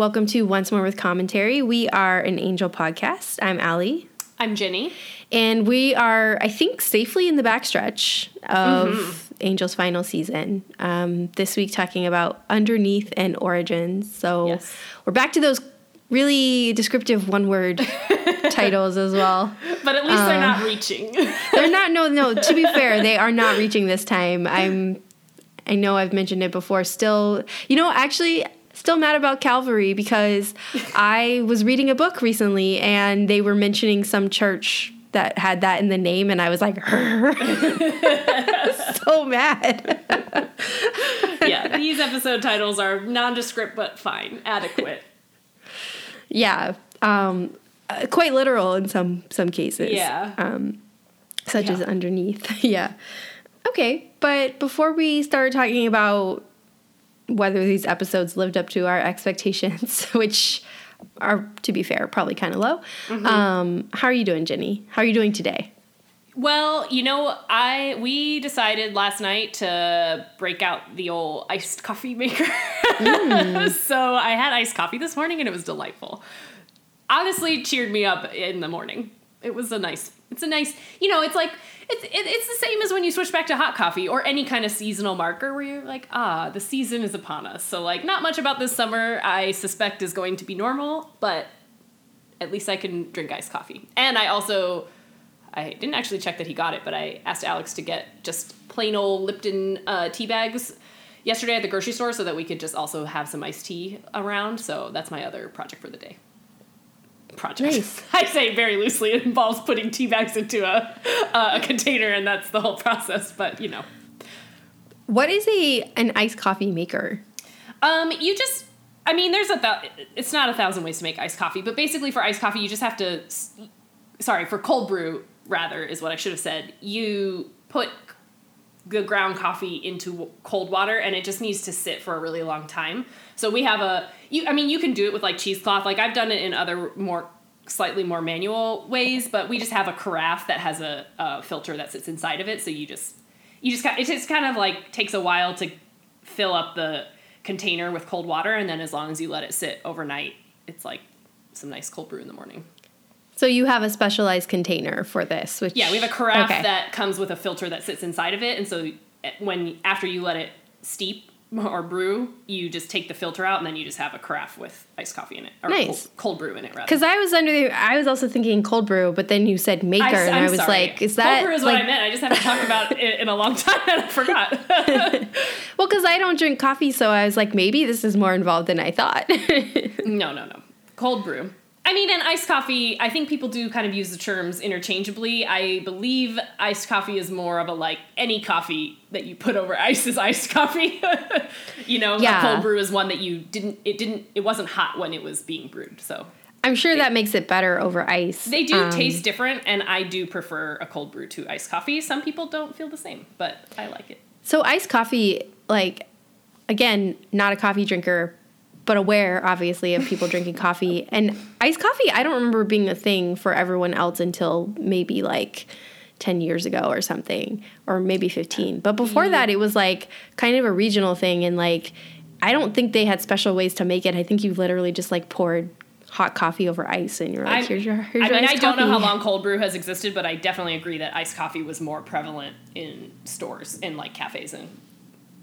Welcome to Once More with Commentary. We are an angel podcast. I'm Allie. I'm Jenny. And we are, I think, safely in the backstretch of mm-hmm. Angel's final season. Um, this week, talking about Underneath and Origins. So yes. we're back to those really descriptive one word titles as well. But at least um, they're not reaching. they're not, no, no, to be fair, they are not reaching this time. I'm, I know I've mentioned it before, still, you know, actually, still mad about Calvary because I was reading a book recently and they were mentioning some church that had that in the name and I was like so mad. yeah, these episode titles are nondescript but fine, adequate. Yeah, um, uh, quite literal in some some cases. Yeah. Um, such yeah. as underneath. yeah. Okay, but before we start talking about whether these episodes lived up to our expectations, which are, to be fair, probably kind of low. Mm-hmm. Um, how are you doing, Jenny? How are you doing today? Well, you know, I we decided last night to break out the old iced coffee maker. Mm. so I had iced coffee this morning and it was delightful. Honestly, cheered me up in the morning. It was a nice it's a nice, you know, it's like it's it, it's the same as when you switch back to hot coffee or any kind of seasonal marker where you're like, ah, the season is upon us. So like, not much about this summer. I suspect is going to be normal, but at least I can drink iced coffee. And I also, I didn't actually check that he got it, but I asked Alex to get just plain old Lipton uh, tea bags yesterday at the grocery store so that we could just also have some iced tea around. So that's my other project for the day project. Nice. I say very loosely. It involves putting tea bags into a a container, and that's the whole process. But you know, what is a an iced coffee maker? Um, you just. I mean, there's a. Th- it's not a thousand ways to make iced coffee, but basically for iced coffee, you just have to. Sorry, for cold brew rather is what I should have said. You put the ground coffee into cold water, and it just needs to sit for a really long time. So we have a you I mean you can do it with like cheesecloth. Like I've done it in other more slightly more manual ways, but we just have a carafe that has a, a filter that sits inside of it. So you just you just it just kind of like takes a while to fill up the container with cold water, and then as long as you let it sit overnight, it's like some nice cold brew in the morning. So you have a specialized container for this, which yeah, we have a carafe okay. that comes with a filter that sits inside of it, and so eh, when after you let it steep or brew, you just take the filter out and then you just have a carafe with iced coffee in it or nice. cold, cold brew in it rather. Because I was under the, I was also thinking cold brew, but then you said maker, I, and I was sorry. like, is that cold brew is like, what I meant? I just haven't talked about it in a long time and I forgot. well, because I don't drink coffee, so I was like, maybe this is more involved than I thought. no, no, no, cold brew. I mean, and iced coffee, I think people do kind of use the terms interchangeably. I believe iced coffee is more of a like any coffee that you put over ice is iced coffee. you know, yeah. cold brew is one that you didn't, it didn't, it wasn't hot when it was being brewed. So I'm sure that makes it better over ice. They do um, taste different, and I do prefer a cold brew to iced coffee. Some people don't feel the same, but I like it. So iced coffee, like, again, not a coffee drinker, but aware obviously of people drinking coffee. And iced coffee i don't remember being a thing for everyone else until maybe like 10 years ago or something or maybe 15 but before that it was like kind of a regional thing. And like i don't think they had special ways to make it. I think you literally just like poured hot coffee over ice and you're like here's your here's I your mean I don't coffee. know how long cold brew has existed but I definitely agree that iced coffee was more prevalent in stores in like cafes and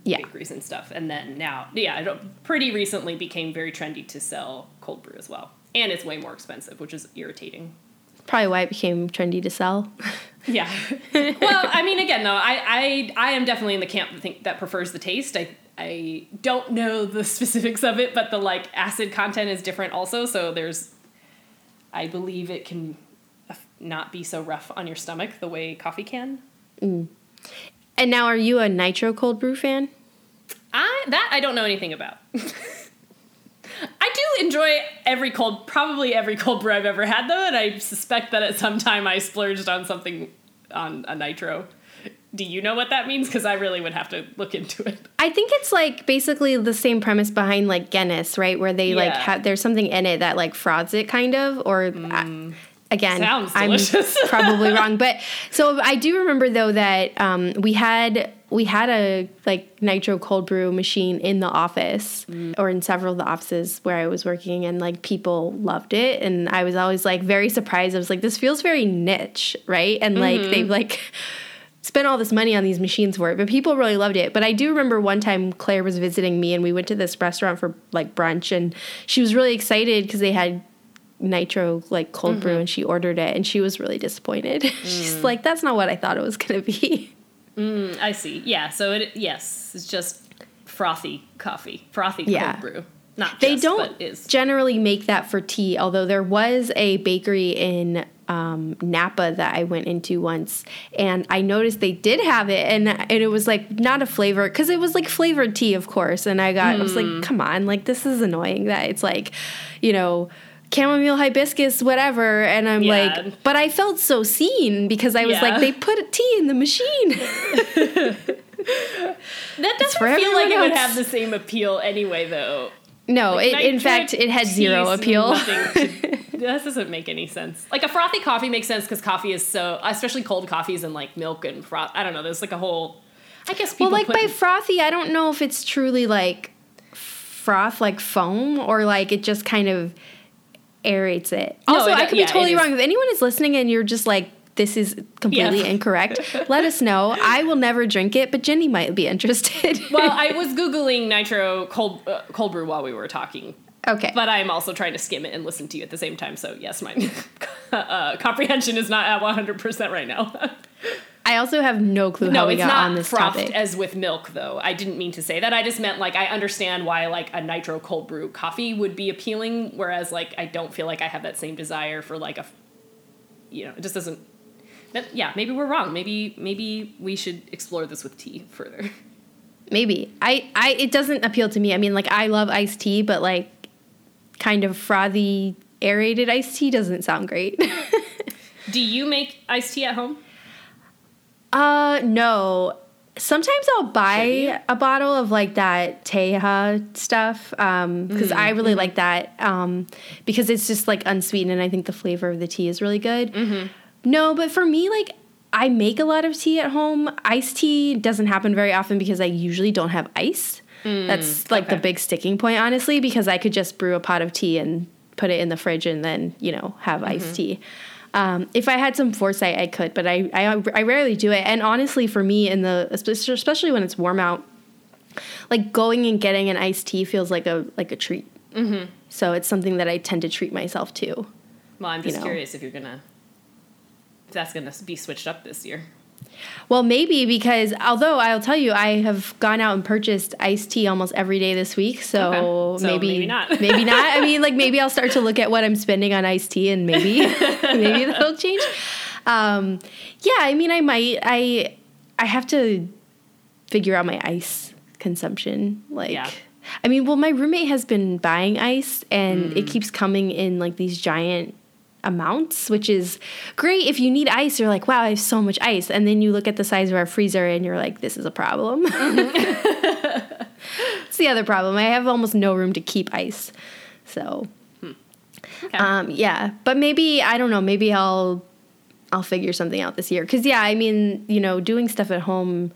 yeah. bakeries and stuff. And then now, yeah, it pretty recently became very trendy to sell cold brew as well. And it's way more expensive, which is irritating. Probably why it became trendy to sell. yeah. well, I mean, again, though, I, I, I am definitely in the camp that, think, that prefers the taste. I, I don't know the specifics of it, but the like acid content is different also. So there's, I believe it can not be so rough on your stomach the way coffee can. Mm. And now, are you a nitro cold brew fan? I that I don't know anything about. I do enjoy every cold, probably every cold brew I've ever had though, and I suspect that at some time I splurged on something on a nitro. Do you know what that means? Because I really would have to look into it. I think it's like basically the same premise behind like Guinness, right? Where they yeah. like have there's something in it that like frauds it, kind of, or mm. Again, I'm probably wrong. But so I do remember though that um, we had we had a like nitro cold brew machine in the office or in several of the offices where I was working and like people loved it and I was always like very surprised. I was like this feels very niche, right? And like they've like spent all this money on these machines for it, but people really loved it. But I do remember one time Claire was visiting me and we went to this restaurant for like brunch and she was really excited because they had nitro like cold brew and she ordered it and she was really disappointed. She's like that's not what I thought it was going to be. Mm, I see. Yeah. So it yes, it's just frothy coffee, frothy Yeah. cold brew. Not They just, don't generally make that for tea, although there was a bakery in um, Napa that I went into once, and I noticed they did have it, and, and it was like not a flavor because it was like flavored tea, of course. And I got, I was like, come on, like this is annoying that it's like, you know. Chamomile hibiscus, whatever, and I'm Yeah. like, but I felt so seen because I was Yeah. like, they put a tea in the machine. That doesn't feel like it would have the same appeal anyway, though. no, it, in fact, it had zero appeal. to- that doesn't make any sense. Like a frothy coffee makes sense because coffee is so, especially cold coffees and like milk and froth. I don't know. There's like a whole. I guess people Well, like by frothy, I don't know if it's truly like froth, like foam, or like it just kind of aerates it. No, Also, it- I could yeah, be totally wrong. If anyone is listening and you're just like, this is completely Yeah. incorrect, let us know. I will never drink it, but Jenny might be interested. well, I was googling nitro cold uh, cold brew while we were talking, okay. but I'm also trying to skim it and listen to you at the same time. So yes, my uh, comprehension is not at 100 percent right now. I also have no clue no, how we it's got on not this frothed topic. as with milk, though. I didn't mean to say that. I just meant like I understand why like a nitro cold brew coffee would be appealing, whereas like I don't feel like I have that same desire for like a, you know, it just doesn't. That, yeah, maybe we're wrong. Maybe maybe we should explore this with tea further. Maybe I, I, it doesn't appeal to me. I mean, like I love iced tea, but like kind of frothy aerated iced tea doesn't sound great. Do you make iced tea at home? Uh, no. Sometimes I'll buy a bottle of like that Teja stuff um, because I really like that um, because it's just like unsweetened and I think the flavor of the tea is really good. No, but for me, like I make a lot of tea at home. Iced tea doesn't happen very often because I usually don't have ice. That's like the big sticking point, honestly, because I could just brew a pot of tea and put it in the fridge and then you know have iced tea. Um, if I had some foresight, I could, but I, I I rarely do it. And honestly, for me, in the especially when it's warm out, like going and getting an iced tea feels like a like a treat. Mm-hmm. So it's something that I tend to treat myself to. Well, I'm just know. curious if you're gonna, if that's gonna be switched up this year. Well, maybe because although I'll tell you, I have gone out and purchased iced tea almost every day this week. So, Okay. So maybe maybe not. maybe not. I mean, like maybe I'll start to look at what I'm spending on iced tea, and maybe maybe that'll change. Um, yeah, I mean, I might. I I have to figure out my ice consumption. Like, Yeah. I mean, well, my roommate has been buying ice, and Mm. it keeps coming in like these giant amounts, which is great if you need ice. You're like, wow, I have so much ice, and then you look at the size of our freezer, and you're like, this is a problem. Mm-hmm. it's the other problem. I have almost no room to keep ice, so hmm. Okay. um, yeah. But maybe I don't know. Maybe I'll I'll figure something out this year. Cause yeah, I mean, you know, doing stuff at home.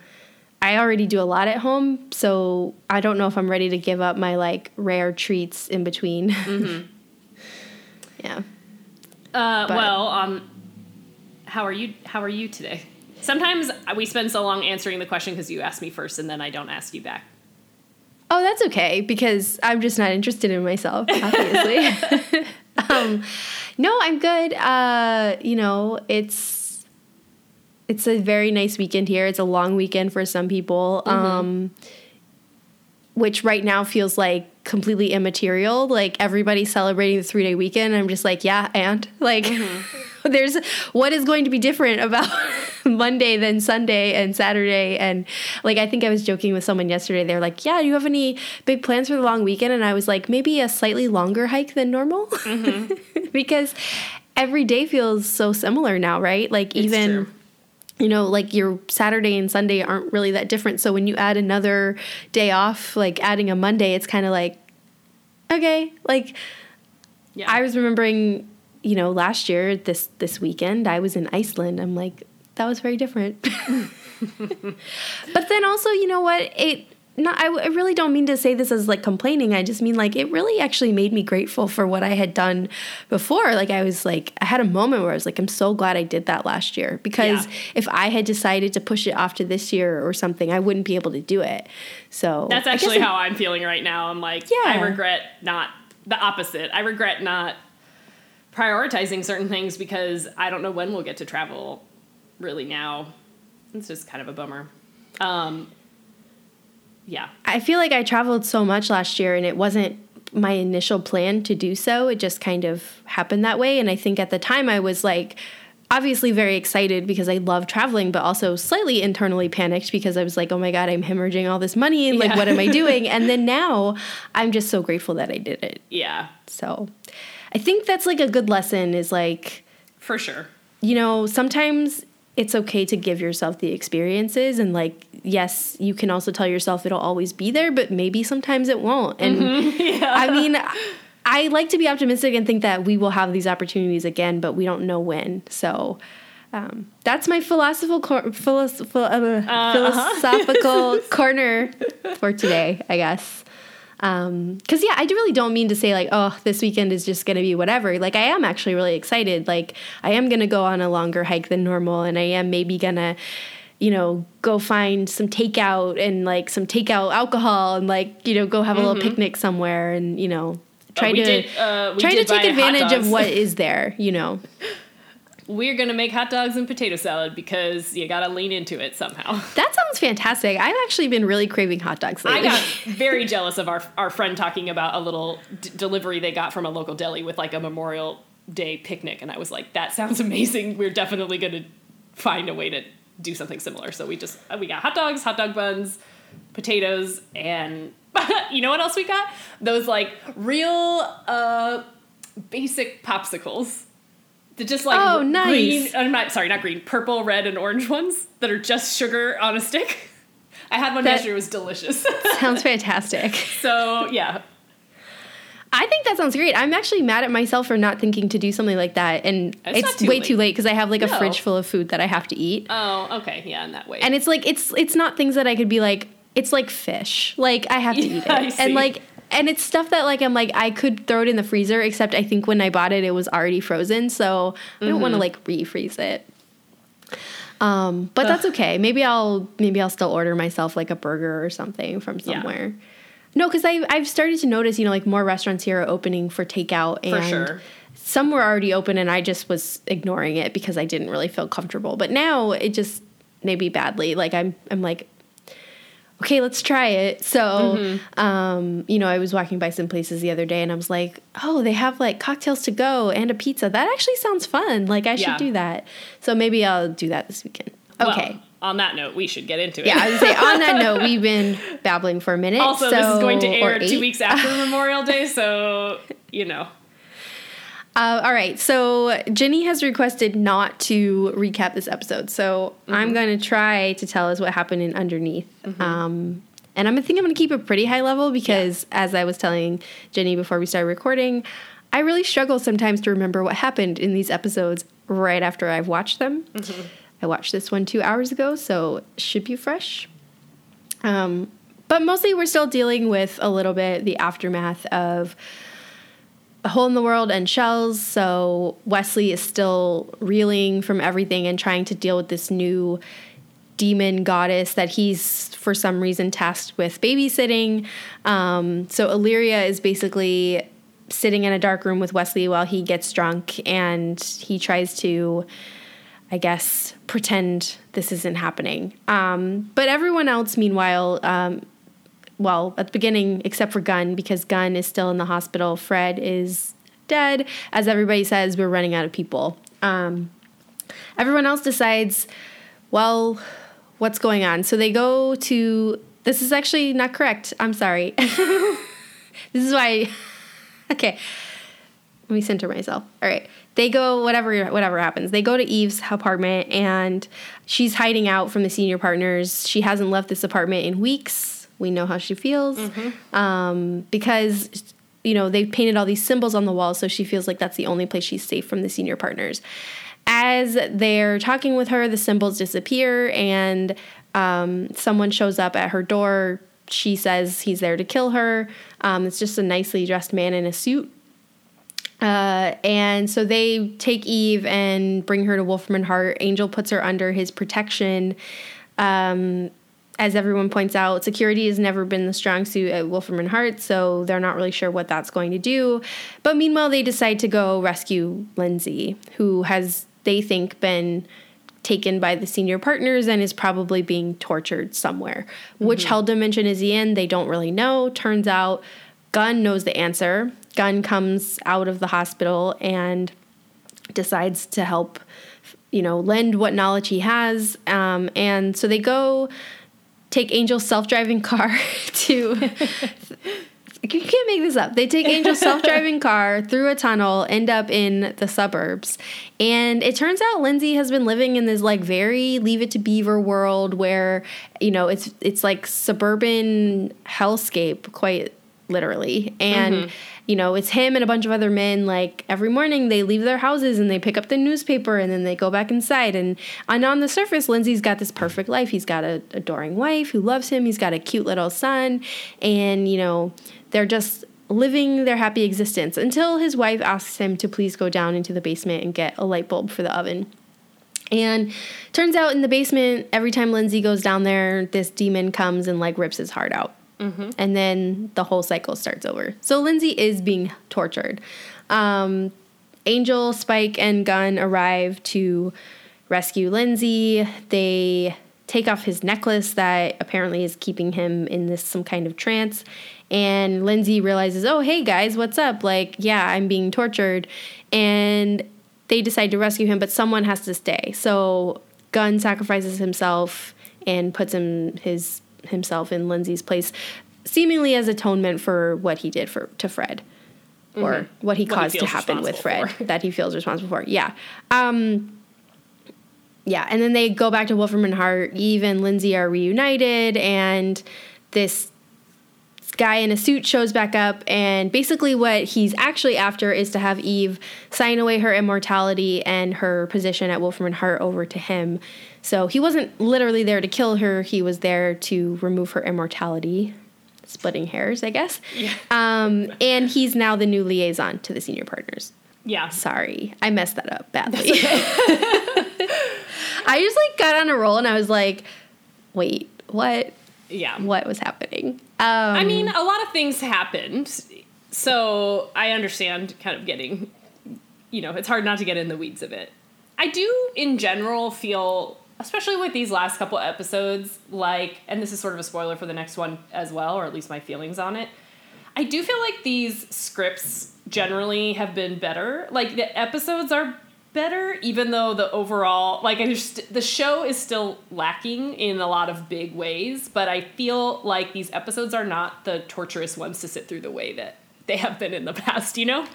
I already do a lot at home, so I don't know if I'm ready to give up my like rare treats in between. Mm-hmm. yeah. Uh, But- well, um, how are you? How are you today? Sometimes we spend so long answering the question because you ask me first, and then I don't ask you back. Oh, that's okay because I'm just not interested in myself, obviously. um, no, I'm good. Uh, you know, it's it's a very nice weekend here. It's a long weekend for some people, um, which right now feels like completely immaterial. Like everybody's celebrating the three day weekend. I'm just like, yeah, and like. Mm-hmm. There's what is going to be different about Monday than Sunday and Saturday and like I think I was joking with someone yesterday. They're like, "Yeah, do you have any big plans for the long weekend?" And I was like, "Maybe a slightly longer hike than normal." Mm-hmm. because every day feels so similar now, right? Like It's even true. You know, like your Saturday and Sunday aren't really that different. So when you add another day off, like adding a Monday, it's kind of like okay, like Yeah. I was remembering, you know, last year this this weekend I was in Iceland. I'm like, that was very different. but then also, you know what? It no, I, I really don't mean to say this as like complaining. I just mean like it really actually made me grateful for what I had done before. Like I was like, I had a moment where I was like, I'm so glad I did that last year because Yeah. if I had decided to push it off to this year or something, I wouldn't be able to do it. So That's actually how I'm feeling right now. I'm like, Yeah. I regret not the opposite. I regret not prioritizing certain things because I don't know when we'll get to travel really now. It's just kind of a bummer. Um, yeah. I feel like I traveled so much last year and it wasn't my initial plan to do so. It just kind of happened that way. And I think at the time I was like, obviously very excited because I love traveling, but also slightly internally panicked because I was like, oh my God, I'm hemorrhaging all this money. And like, Yeah. what am I doing? and then now I'm just so grateful that I did it. Yeah, So I think that's like a good lesson is like, for sure. you know, sometimes it's okay to give yourself the experiences and like yes, you can also tell yourself it'll always be there, but maybe sometimes it won't. And I mean, I like to be optimistic and think that we will have these opportunities again, but we don't know when. So um, that's my philosophical cor- philos- phil- uh, philosophical corner for today, I guess. Um, because yeah, I really don't mean to say like, oh, this weekend is just gonna be whatever. Like I am actually really excited. Like I am gonna go on a longer hike than normal, and I am maybe gonna, you know, go find some takeout and like some takeout alcohol, and like you know, go have a little picnic somewhere, and you know, try we to did, uh, try to take advantage of what is there. You know, We're gonna make hot dogs and potato salad because you gotta lean into it somehow. that sounds fantastic. I've actually been really craving hot dogs lately. I got very jealous of our our friend talking about a little d- delivery they got from a local deli with like a Memorial Day picnic, and I was like, that sounds amazing. We're definitely gonna find a way to do something similar. So we just we got hot dogs, hot dog buns, potatoes, and you know what else we got? Those like real uh, basic popsicles. They're just like Oh, nice. green. I'm not sorry, not green. Purple, red, and orange ones that are just sugar on a stick. I had one That- yesterday. It was delicious. sounds fantastic. so yeah, I think that sounds great. I'm actually mad at myself for not thinking to do something like that, and It's it's, too way late. too late because I have like a fridge full of food that I have to eat, Oh, okay, yeah, in that way. and it's like it's it's not things that I could be like. It's like fish. Like I have to eat Yeah, I it, and like and it's stuff that like I'm like I could throw it in the freezer. Except I think when I bought it, it was already frozen, so I don't Mm-hmm. want to like refreeze it. Um, but that's okay. Maybe I'll maybe I'll still order myself like a burger or something from Yeah. somewhere. No, because I I've started to notice you know like more restaurants here are opening for takeout and For sure. some were already open and I just was ignoring it because I didn't really feel comfortable. But now it just maybe badly. Like I'm I'm like okay, let's try it. So, Mm-hmm. um, you know, I was walking by some places the other day and I was like, oh, they have like cocktails to go and a pizza. That actually sounds fun. Like I should do that. So maybe I'll do that this weekend. Well, Okay. on that note, we should get into it. yeah, I would say on that note, we've been babbling for a minute. also, this is going to air two weeks after Memorial Day, so you know. Uh, all right, so Jenny has requested not to recap this episode, so Mm-hmm. I'm going to try to tell us what happened in underneath. Um, and I'm, I think I'm going to keep it pretty high level because, as I was telling Jenny before we started recording, I really struggle sometimes to remember what happened in these episodes right after I've watched them. Mm-hmm. I watched this one two hours ago, so should be fresh. Um, but mostly, we're still dealing with a little bit the aftermath of a hole in the world and shells. So Wesley is still reeling from everything and trying to deal with this new demon goddess that he's for some reason tasked with babysitting. Um, so Illyria is basically sitting in a dark room with Wesley while he gets drunk and he tries to. I guess, pretend this isn't happening. Um, but everyone else, meanwhile, um, well, at the beginning, except for Gunn, because Gunn is still in the hospital. Fred is dead. As everybody says, we're running out of people. Um, everyone else decides, well, what's going on? So they go to. This is actually not correct. I'm sorry. this is why. okay. Let me center myself. All right. They go whatever whatever happens. They go to Eve's apartment and she's hiding out from the senior partners. She hasn't left this apartment in weeks. We know how she feels um, because you know they painted all these symbols on the wall, so she feels like that's the only place she's safe from the senior partners. As they're talking with her, the symbols disappear, and um, someone shows up at her door. She says he's there to kill her. Um, it's just a nicely dressed man in a suit. Uh, and so they take Eve and bring her to Wolfram Hart. Angel puts her under his protection. Um, as everyone points out, security has never been the strong suit at Wolfram and Hart, so they're not really sure what that's going to do. But meanwhile, they decide to go rescue Lindsey, who has, they think, been taken by the senior partners and is probably being tortured somewhere. Mm-hmm. Which hell dimension is he in? They don't really know. Turns out Gunn knows the answer. Gunn comes out of the hospital and decides to help, you know, lend what knowledge he has. Um, and so they go take Angel's self driving car to. you can't make this up. They take Angel's self driving car through a tunnel, end up in the suburbs. And it turns out Lindsey has been living in this like very leave it to beaver world where, you know, it's it's like suburban hellscape quite literally. And mm-hmm you know, it's him and a bunch of other men. Like every morning, they leave their houses and they pick up the newspaper and then they go back inside. And, and on the surface, Lindsey's got this perfect life. He's got a adoring wife who loves him. He's got a cute little son, and you know, they're just living their happy existence until his wife asks him to please go down into the basement and get a light bulb for the oven. And turns out in the basement, every time Lindsey goes down there, this demon comes and like rips his heart out. Mm-hmm. And then the whole cycle starts over. So Lindsey is being tortured. Um, Angel, Spike, and Gunn arrive to rescue Lindsey. They take off his necklace that apparently is keeping him in this some kind of trance. And Lindsey realizes, oh, hey guys, what's up? Like, yeah, I'm being tortured. And they decide to rescue him, but someone has to stay. So Gunn sacrifices himself and puts him his himself in Lindsey's place, seemingly as atonement for what he did for to Fred, mm-hmm. or what he what caused he to happen with Fred for. that he feels responsible for. Yeah. Um, yeah, and then they go back to Wolfram and Hart. Eve and Lindsey are reunited, and this guy in a suit shows back up, and basically what he's actually after is to have Eve sign away her immortality and her position at Wolfram and Hart over to him. So he wasn't literally there to kill her, he was there to remove her immortality. Splitting hairs, I guess. Yeah. Um, and he's now the new liaison to the senior partners. Yeah. Sorry, I messed that up badly. I just like got on a roll and I was like, wait, what? Yeah. What was happening? Um, I mean, a lot of things happened. So I understand kind of getting, you know, it's hard not to get in the weeds of it. I do, in general, feel especially with these last couple episodes, like, and this is sort of a spoiler for the next one as well, or at least my feelings on it. I do feel like these scripts generally have been better. Like the episodes are better, even though the overall, like, the show is still lacking in a lot of big ways. But I feel like these episodes are not the torturous ones to sit through the way that they have been in the past. You know?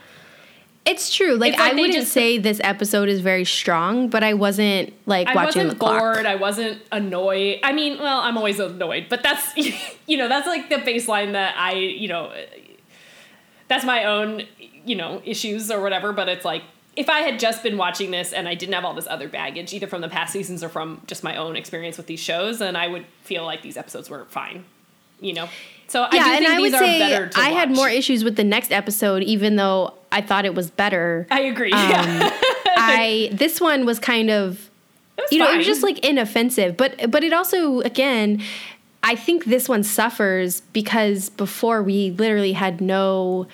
It's true. Like, it's like I wouldn't just, say this episode is very strong, but I wasn't like I watching wasn't the bored. Clock. I wasn't annoyed. I mean, well, I'm always annoyed, but that's you know that's like the baseline that I you know that's my own you know issues or whatever. But it's like if I had just been watching this and I didn't have all this other baggage, either from the past seasons or from just my own experience with these shows, then I would feel like these episodes were fine. You know. So I yeah, and I would say I had more issues with the next episode, even though I thought it was better. I agree. Um, yeah. I this one was kind of, you know, it was just like inoffensive, but but it also again, I think this one suffers because before we literally had no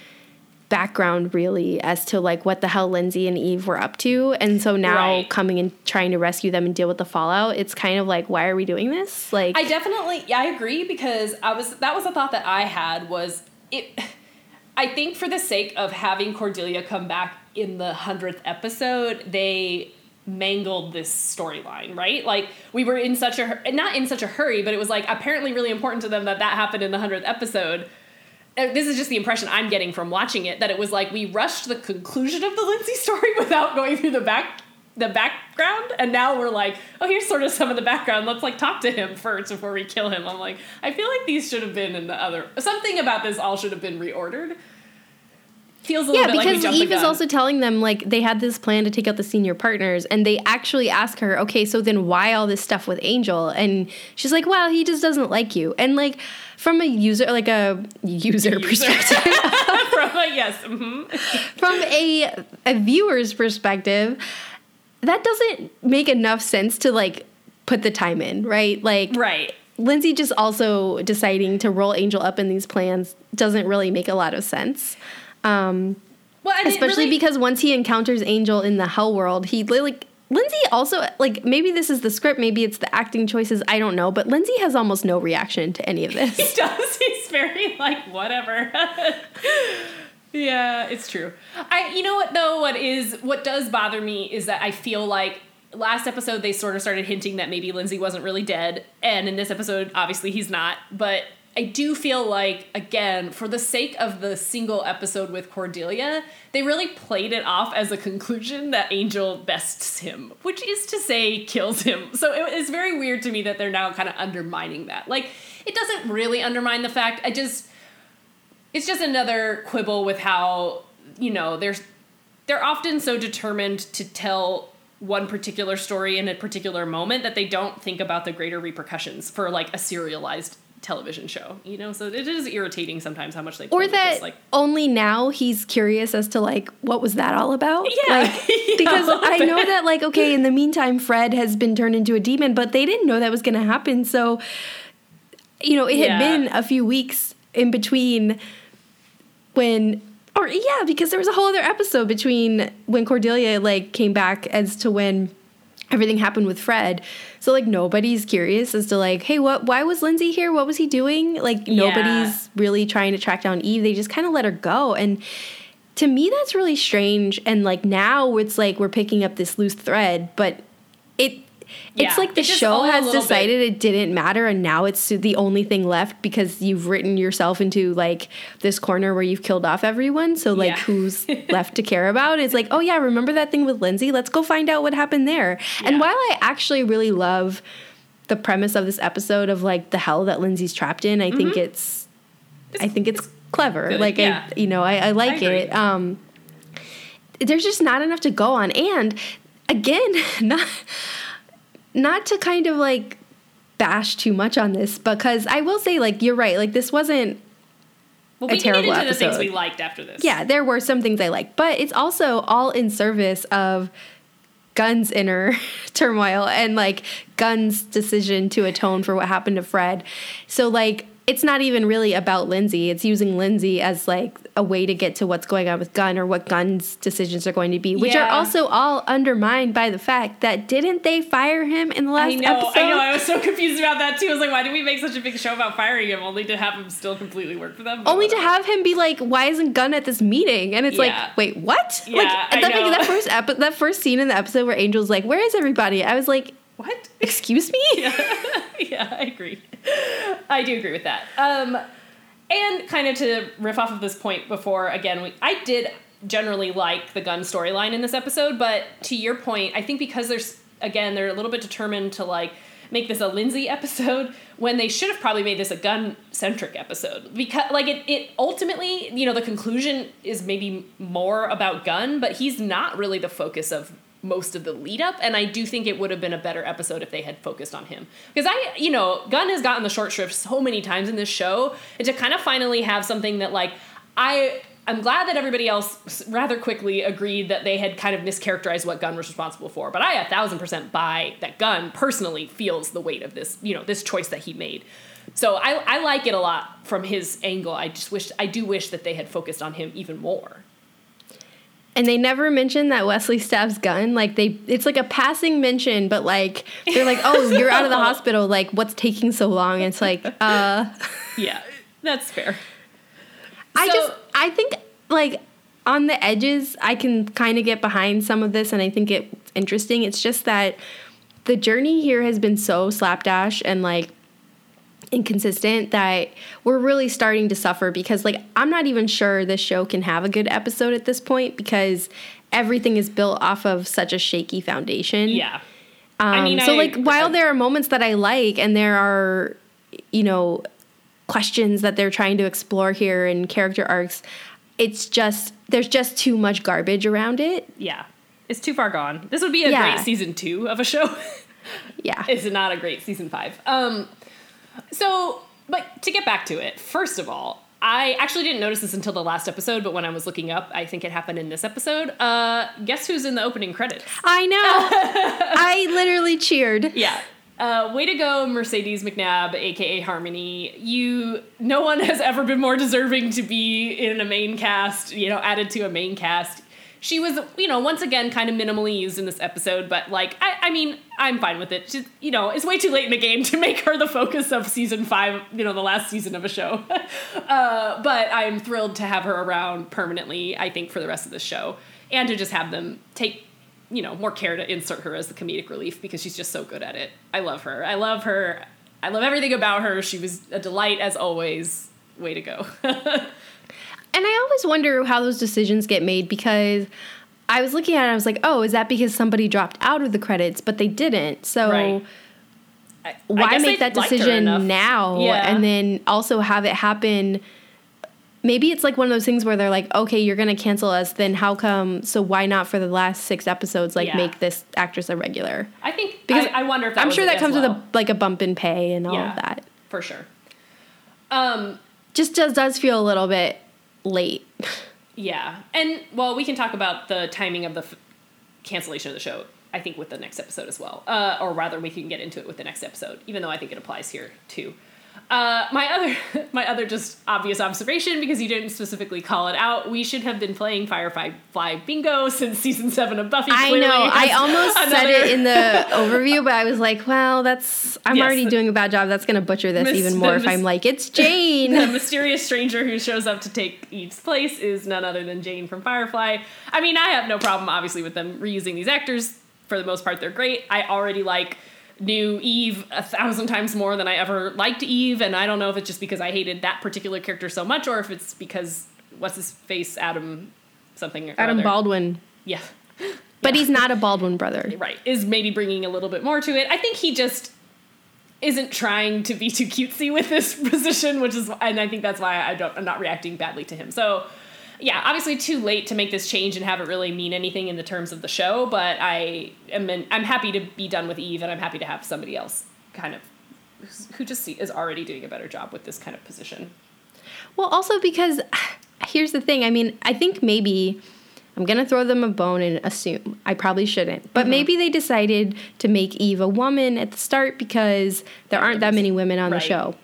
background really as to like what the hell Lindsey and Eve were up to. And so now right. coming and trying to rescue them and deal with the fallout, it's kind of like, why are we doing this? Like I definitely yeah, I agree because I was that was a thought that I had was it I think for the sake of having Cordelia come back in the hundredth episode, they mangled this storyline, right? Like we were in such a not in such a hurry, but it was like apparently really important to them that that happened in the hundredth episode. This is just the impression I'm getting from watching it that it was like we rushed the conclusion of the Lindsey story without going through the back the background and now we're like oh here's sort of some of the background. Let's like talk to him first before we kill him. I'm like i feel like these should have been in the other something about this all should have been reordered feels a little Yeah, like because the Eve is also telling them like they had this plan to take out the senior partners, and they actually ask her, okay, so then why all this stuff with Angel? And she's like, well, he just doesn't like you. And like from a user, like a user, User. perspective, From a, yes. mhm. from a a viewer's perspective, that doesn't make enough sense to like put the time in, right? Like Right. Lindsey just also deciding to roll Angel up in these plans doesn't really make a lot of sense. Um, Well, and especially really- because once he encounters Angel in the Hell world, he like Lindsey also like maybe this is the script, maybe it's the acting choices, I don't know, but Lindsey has almost no reaction to any of this. he does. He's very like whatever. yeah, it's true. I you know what though, what is what does bother me is that I feel like last episode they sort of started hinting that maybe Lindsey wasn't really dead, and in this episode, obviously he's not, but I do feel like, again, for the sake of the single episode with Cordelia, they really played it off as a conclusion that Angel bests him, which is to say, kills him. So it is very weird to me that they're now kind of undermining that. Like, it doesn't really undermine the fact. I just, it's just another quibble with how you know they're they're often so determined to tell one particular story in a particular moment that they don't think about the greater repercussions for like a serialized television show you know so it is irritating sometimes how much they Or that this, like only now he's curious as to like what was that all about? Yeah, Like, yeah, because I know bit. that like okay, in the meantime, Fred has been turned into a demon, but they didn't know that was going to happen. So, you know, it had Yeah. been a few weeks in between when or yeah because there was a whole other episode between when cordelia like came back as to when everything happened with fred so like nobody's curious as to like hey what why was lindsey here? What was he doing? Like Yeah. nobody's really trying to track down eve. They just kind of let her go. And to me that's really strange. And like now it's like we're picking up this loose thread but it it's like the it's show has decided it didn't matter and now it's the only thing left because you've written yourself into like this corner where you've killed off everyone. So like Yeah. who's left to care about? It's like oh yeah remember that thing with lindsey? Let's go find out what happened there. And while i actually really love the premise of this episode of like the hell that lindsey's trapped in i think it's, i think it's, clever. Mm-hmm. good, like yeah. i you know i, I like agree. it. Um there's just not enough to go on. And again not not to kind of like bash too much on this because I will say like you're right like this wasn't well, a we get terrible into the things episode. we liked after this yeah there were some things I like but it's also all in service of Gunn's inner turmoil and like Gunn's decision to atone for what happened to Fred so like it's not even really about Lindsey it's using Lindsey as like a way to get to what's going on with Gunn or what Gunn's decisions are going to be which are also all undermined by the fact that didn't they fire him in the last I know, episode I know. I was so confused about that too. I was like, why did we make such a big show about firing him only to have him still completely work for them? But only to have him be like, "Why isn't Gunn at this meeting?" And it's Yeah. like, "Wait, what?" Yeah, like I that, know. like, that first epi- that first scene in the episode where Angel's like, "Where is everybody?" I was like, what? "Excuse me." yeah, I agree. I do agree with that. Um, and kind of to riff off of this point before, again, we, I did generally like the Gunn storyline in this episode, but to your point, I think because there's again they're a little bit determined to like make this a Lindsey episode when they should have probably made this a Gunn centric episode because like it, it ultimately you know the conclusion is maybe more about Gunn but he's not really the focus of most of the lead up and i do think it would have been a better episode if they had focused on him. Because i you know gunn has gotten the short shrift so many times in this show and to kind of finally have something that like i i'm glad that everybody else rather quickly agreed that they had kind of mischaracterized what gunn was responsible for but i a thousand percent buy that gunn personally feels the weight of this you know this choice that he made. So I, I like it a lot from his angle. I just wish i do wish that they had focused on him even more And they never mention that Wesley stabs Gunn. Like they, it's like a passing mention, but like they're like, "Oh, you're out of the hospital. Like, what's taking so long?" And it's like, uh, yeah that's fair I So- just, I think like on the edges, I can kind of get behind some of this, and I think it's interesting. It's just that the journey here has been so slapdash and like inconsistent that we're really starting to suffer because like I'm not even sure this show can have a good episode at this point because everything is built off of such a shaky foundation. yeah Um, I mean, so I- like while there are moments that I like and there are, you know, questions that they're trying to explore here and character arcs, it's just there's just too much garbage around it. Yeah. It's too far gone. This would be a Yeah. great season two of a show. Yeah. it's not a great season five. Um, so, but to get back to it, first of all, I actually didn't notice this until the last episode, but when I was looking up, I think it happened in this episode. Uh, guess who's in the opening credits? I know. I literally cheered. Yeah. Uh, way to go, Mercedes McNabb, aka Harmony. You, no one has ever been more deserving to be in a main cast. You know, added to a main cast. She was, you know, once again kind of minimally used in this episode, but like, I, I mean, I'm fine with it. She, you know, it's way too late in the game to make her the focus of season five. You know, the last season of a show. uh, but I'm thrilled to have her around permanently. I think for the rest of the show, and to just have them take you know more care to insert her as the comedic relief because she's just so good at it. I love her. I love her. I love everything about her. She was a delight as always. Way to go. And I always wonder how those decisions get made because I was looking at it, I was like, oh, is that because somebody dropped out of the credits, but they didn't? So Right. I- I why guess make that decision now Yeah. and then also have it happen? Maybe it's like one of those things where they're like, okay, you're going to cancel us, then how come? So why not for the last six episodes, like Yeah. make this actress a regular? I think Because I, I wonder if I'm sure that comes with a like a bump in pay and all Yeah. of that. for sure. Um, Just does does feel a little bit late. yeah, and well, we can talk about the timing of the f- cancellation of the show. I think with the next episode as well, uh, or rather, we can get into it with the next episode, even though I think it applies here too. Uh, my other, my other just obvious observation because you didn't specifically call it out. We should have been playing Firefly Fly Bingo since season seven of Buffy. I know. I almost said it in the overview, but I was like, well, that's I'm Yes, already doing a bad job. That's going to butcher this Miss- even more if miss- I'm like, it's jayne the mysterious stranger who shows up to take Eve's place is none other than Jayne from Firefly. I mean, I have no problem, obviously, with them reusing these actors. For the most part, they're great. I already like new Eve a thousand times more than I ever liked Eve, and I don't know if it's just because I hated that particular character so much, or if it's because what's his face, Adam something. Or Adam other. Baldwin. Yeah. But he's not a Baldwin brother. right is maybe bringing a little bit more to it i think he just isn't trying to be too cutesy with this position which is and i think that's why i don't i'm not reacting badly to him so yeah obviously too late to make this change and have it really mean anything in the terms of the show but i am in, i'm happy to be done with eve and i'm happy to have somebody else kind of who just see, is already doing a better job with this kind of position Well, also because here's the thing. I mean, I think maybe I'm going to throw them a bone and assume. I probably shouldn't. Mm-hmm. But maybe they decided to make Eve a woman at the start because there aren't that many women on Right. the show.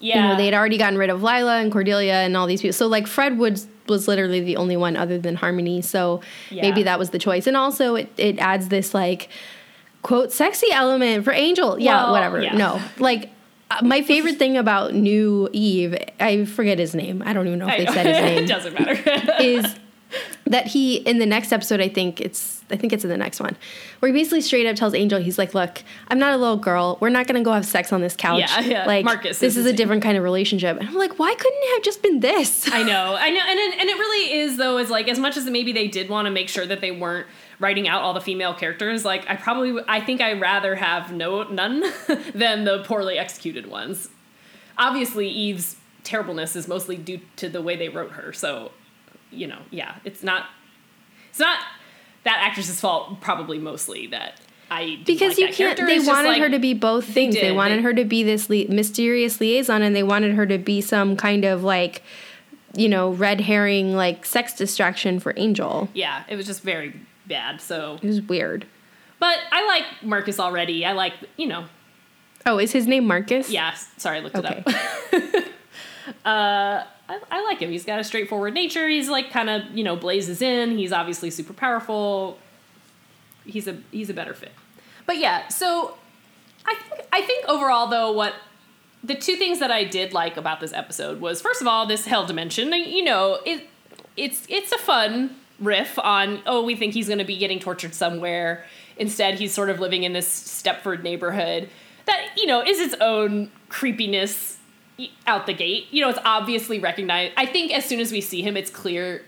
yeah You know, they had already gotten rid of Lilah and Cordelia and all these people. So like Fred Woods was literally the only one other than Harmony. So Yeah. maybe that was the choice. And also it, it adds this like quote sexy element for Angel. Yeah, Well, whatever. yeah. No. Like uh, my favorite thing about new Eve, I forget his name. I don't even know if I they know. said his name. it doesn't matter is that he in the next episode I think it's I think it's in the next one where he basically straight up tells Angel he's like look I'm not a little girl we're not gonna go have sex on this couch Yeah, yeah. like Marcus this is a different kind of relationship and I'm like why couldn't it have just been this I know, I know, and it, and it really is though. Is like as much as maybe they did want to make sure that they weren't writing out all the female characters. Like I probably, i think I rather have no none than the poorly executed ones. Obviously, Eve's terribleness is mostly due to the way they wrote her. So, you know, yeah, it's not, it's not that actress's fault. Probably mostly that I didn't because like you can't character. they wanted like- her to be both things they, did, wanted they- her to be this li- mysterious liaison and they wanted her to be some kind of like you know red herring like sex distraction for Angel Yeah, it was just very bad. So, it was weird but I like Marcus already. I like, you know, oh is his name Marcus Yeah, sorry, I looked Okay. it up. uh, I, I like him. He's got a straightforward nature. He's like kind of you know blazes in. He's obviously super powerful. He's a he's a better fit. But yeah, so I think I think overall though what the two things that I did like about this episode was first of all this hell dimension. You know it it's it's a fun riff on oh we think he's going to be getting tortured somewhere. Instead he's sort of living in this Stepford neighborhood that you know is its own creepiness out the gate. You know it's obviously recognized. I think as soon as we see him, it's clear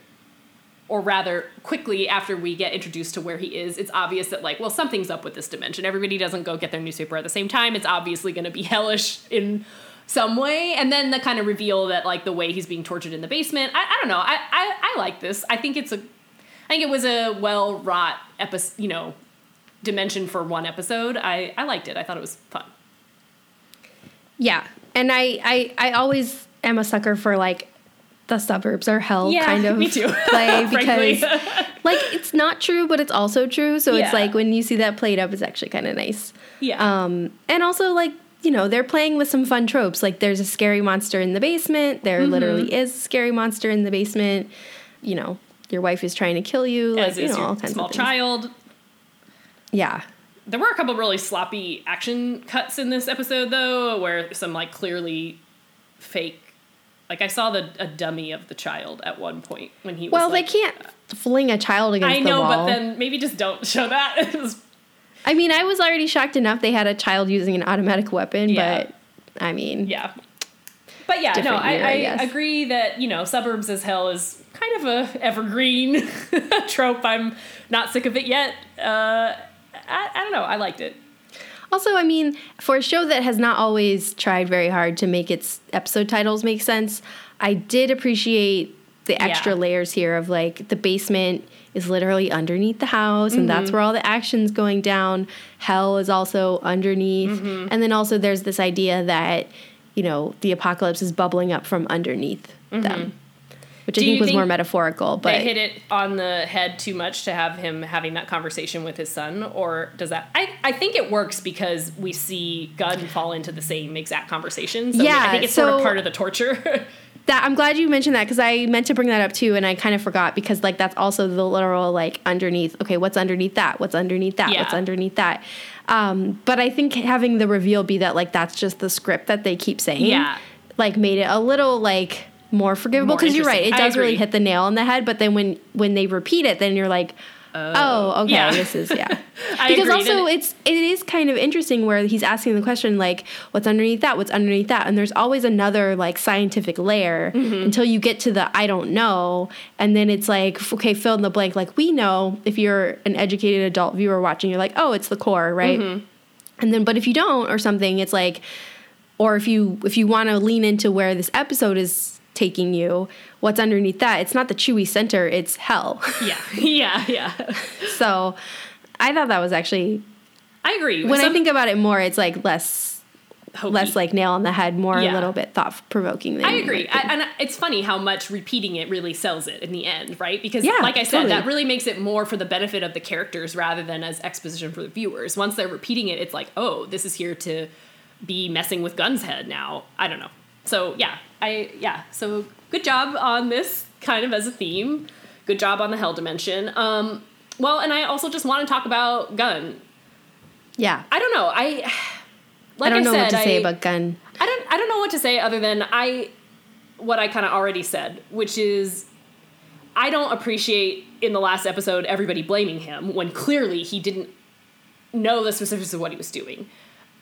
or rather quickly after we get introduced to where he is, it's obvious that like, well, something's up with this dimension. Everybody doesn't go get their newspaper at the same time. It's obviously going to be hellish in some way. And then the kind of reveal that like the way he's being tortured in the basement. I, I don't know. I, I, I like this. I think it's a I think it was a well wrought episode, you know, dimension for one episode. I, I liked it. I thought it was fun. Yeah. And I, I, I always am a sucker for like the suburbs are hell Yeah, kind of me too, play because like it's not true, but it's also true. So Yeah. it's like when you see that played up, it's actually kind of nice. Yeah. Um, and also like you know they're playing with some fun tropes. Like there's a scary monster in the basement. There Mm-hmm. literally is a scary monster in the basement. You know your wife is trying to kill you. Like As you is know all kinds small of things. child. Yeah. There were a couple really sloppy action cuts in this episode, though, where some like clearly fake. Like I saw the a dummy of the child at one point when he was. Well, like, they can't fling a child against I know, wall. but then maybe just don't show that. I mean, I was already shocked enough they had a child using an automatic weapon, Yeah. but I mean, yeah, but yeah, no, I, year, I I agree that you know suburbs as hell is kind of a evergreen trope. I'm not sick of it yet. Uh, I, I don't know. I liked it. Also, I mean, for a show that has not always tried very hard to make its episode titles make sense, I did appreciate the extra Yeah. layers here of like the basement is literally underneath the house and Mm-hmm. that's where all the action's going down. Hell is also underneath. Mm-hmm. And then also there's this idea that, you know, the apocalypse is bubbling up from underneath them. Which. Do I think was think more metaphorical, but they hit it on the head too much to have him having that conversation with his son, or does that? I, I think it works because we see Gunn fall into the same exact conversation. So yeah, I think it's sort of part of the torture. That I'm glad you mentioned that because I meant to bring that up too, and I kind of forgot because like that's also the literal like underneath. Okay, what's underneath that? What's underneath that? What's underneath that? Um, but I think having the reveal be that like that's just the script that they keep saying, Yeah. like made it a little like more forgivable because you're right, it. I does really hit the nail on the head. But then when when they repeat it, then you're like. Oh, okay. Yeah. This is yeah. Because also and- it's it is kind of interesting where he's asking the question like, what's underneath that? What's underneath that? And there's always another like scientific layer Mm-hmm. until you get to the I don't know, and then it's like okay, fill in the blank. Like we know if you're an educated adult viewer watching, you're like, oh, it's the core, right? Mm-hmm. And then, but if you don't or something, it's like, or if you if you want to lean into where this episode is taking you, what's underneath that? It's not the chewy center, it's hell. yeah, yeah, yeah. so, I thought that was actually I agree. when I think about it more, it's like less hokey. less like nail on the head, more Yeah. a little bit thought provoking. I agree, I, and it's funny how much repeating it really sells it in the end, right? Because, Yeah, like I said, totally. that really makes it more for the benefit of the characters rather than as exposition for the viewers. Once they're repeating it, it's like, oh, this is here to be messing with Gunn's head now. I don't know. So yeah, I yeah. So good job on this kind of as a theme. Good job on the hell dimension. Um, well, and I also just want to talk about Gunn. yeah. I don't know. I like I don't I know said, what to say about gunn. I don't I don't know what to say other than I what I kind of already said, which is I don't appreciate in the last episode everybody blaming him when clearly he didn't know the specifics of what he was doing.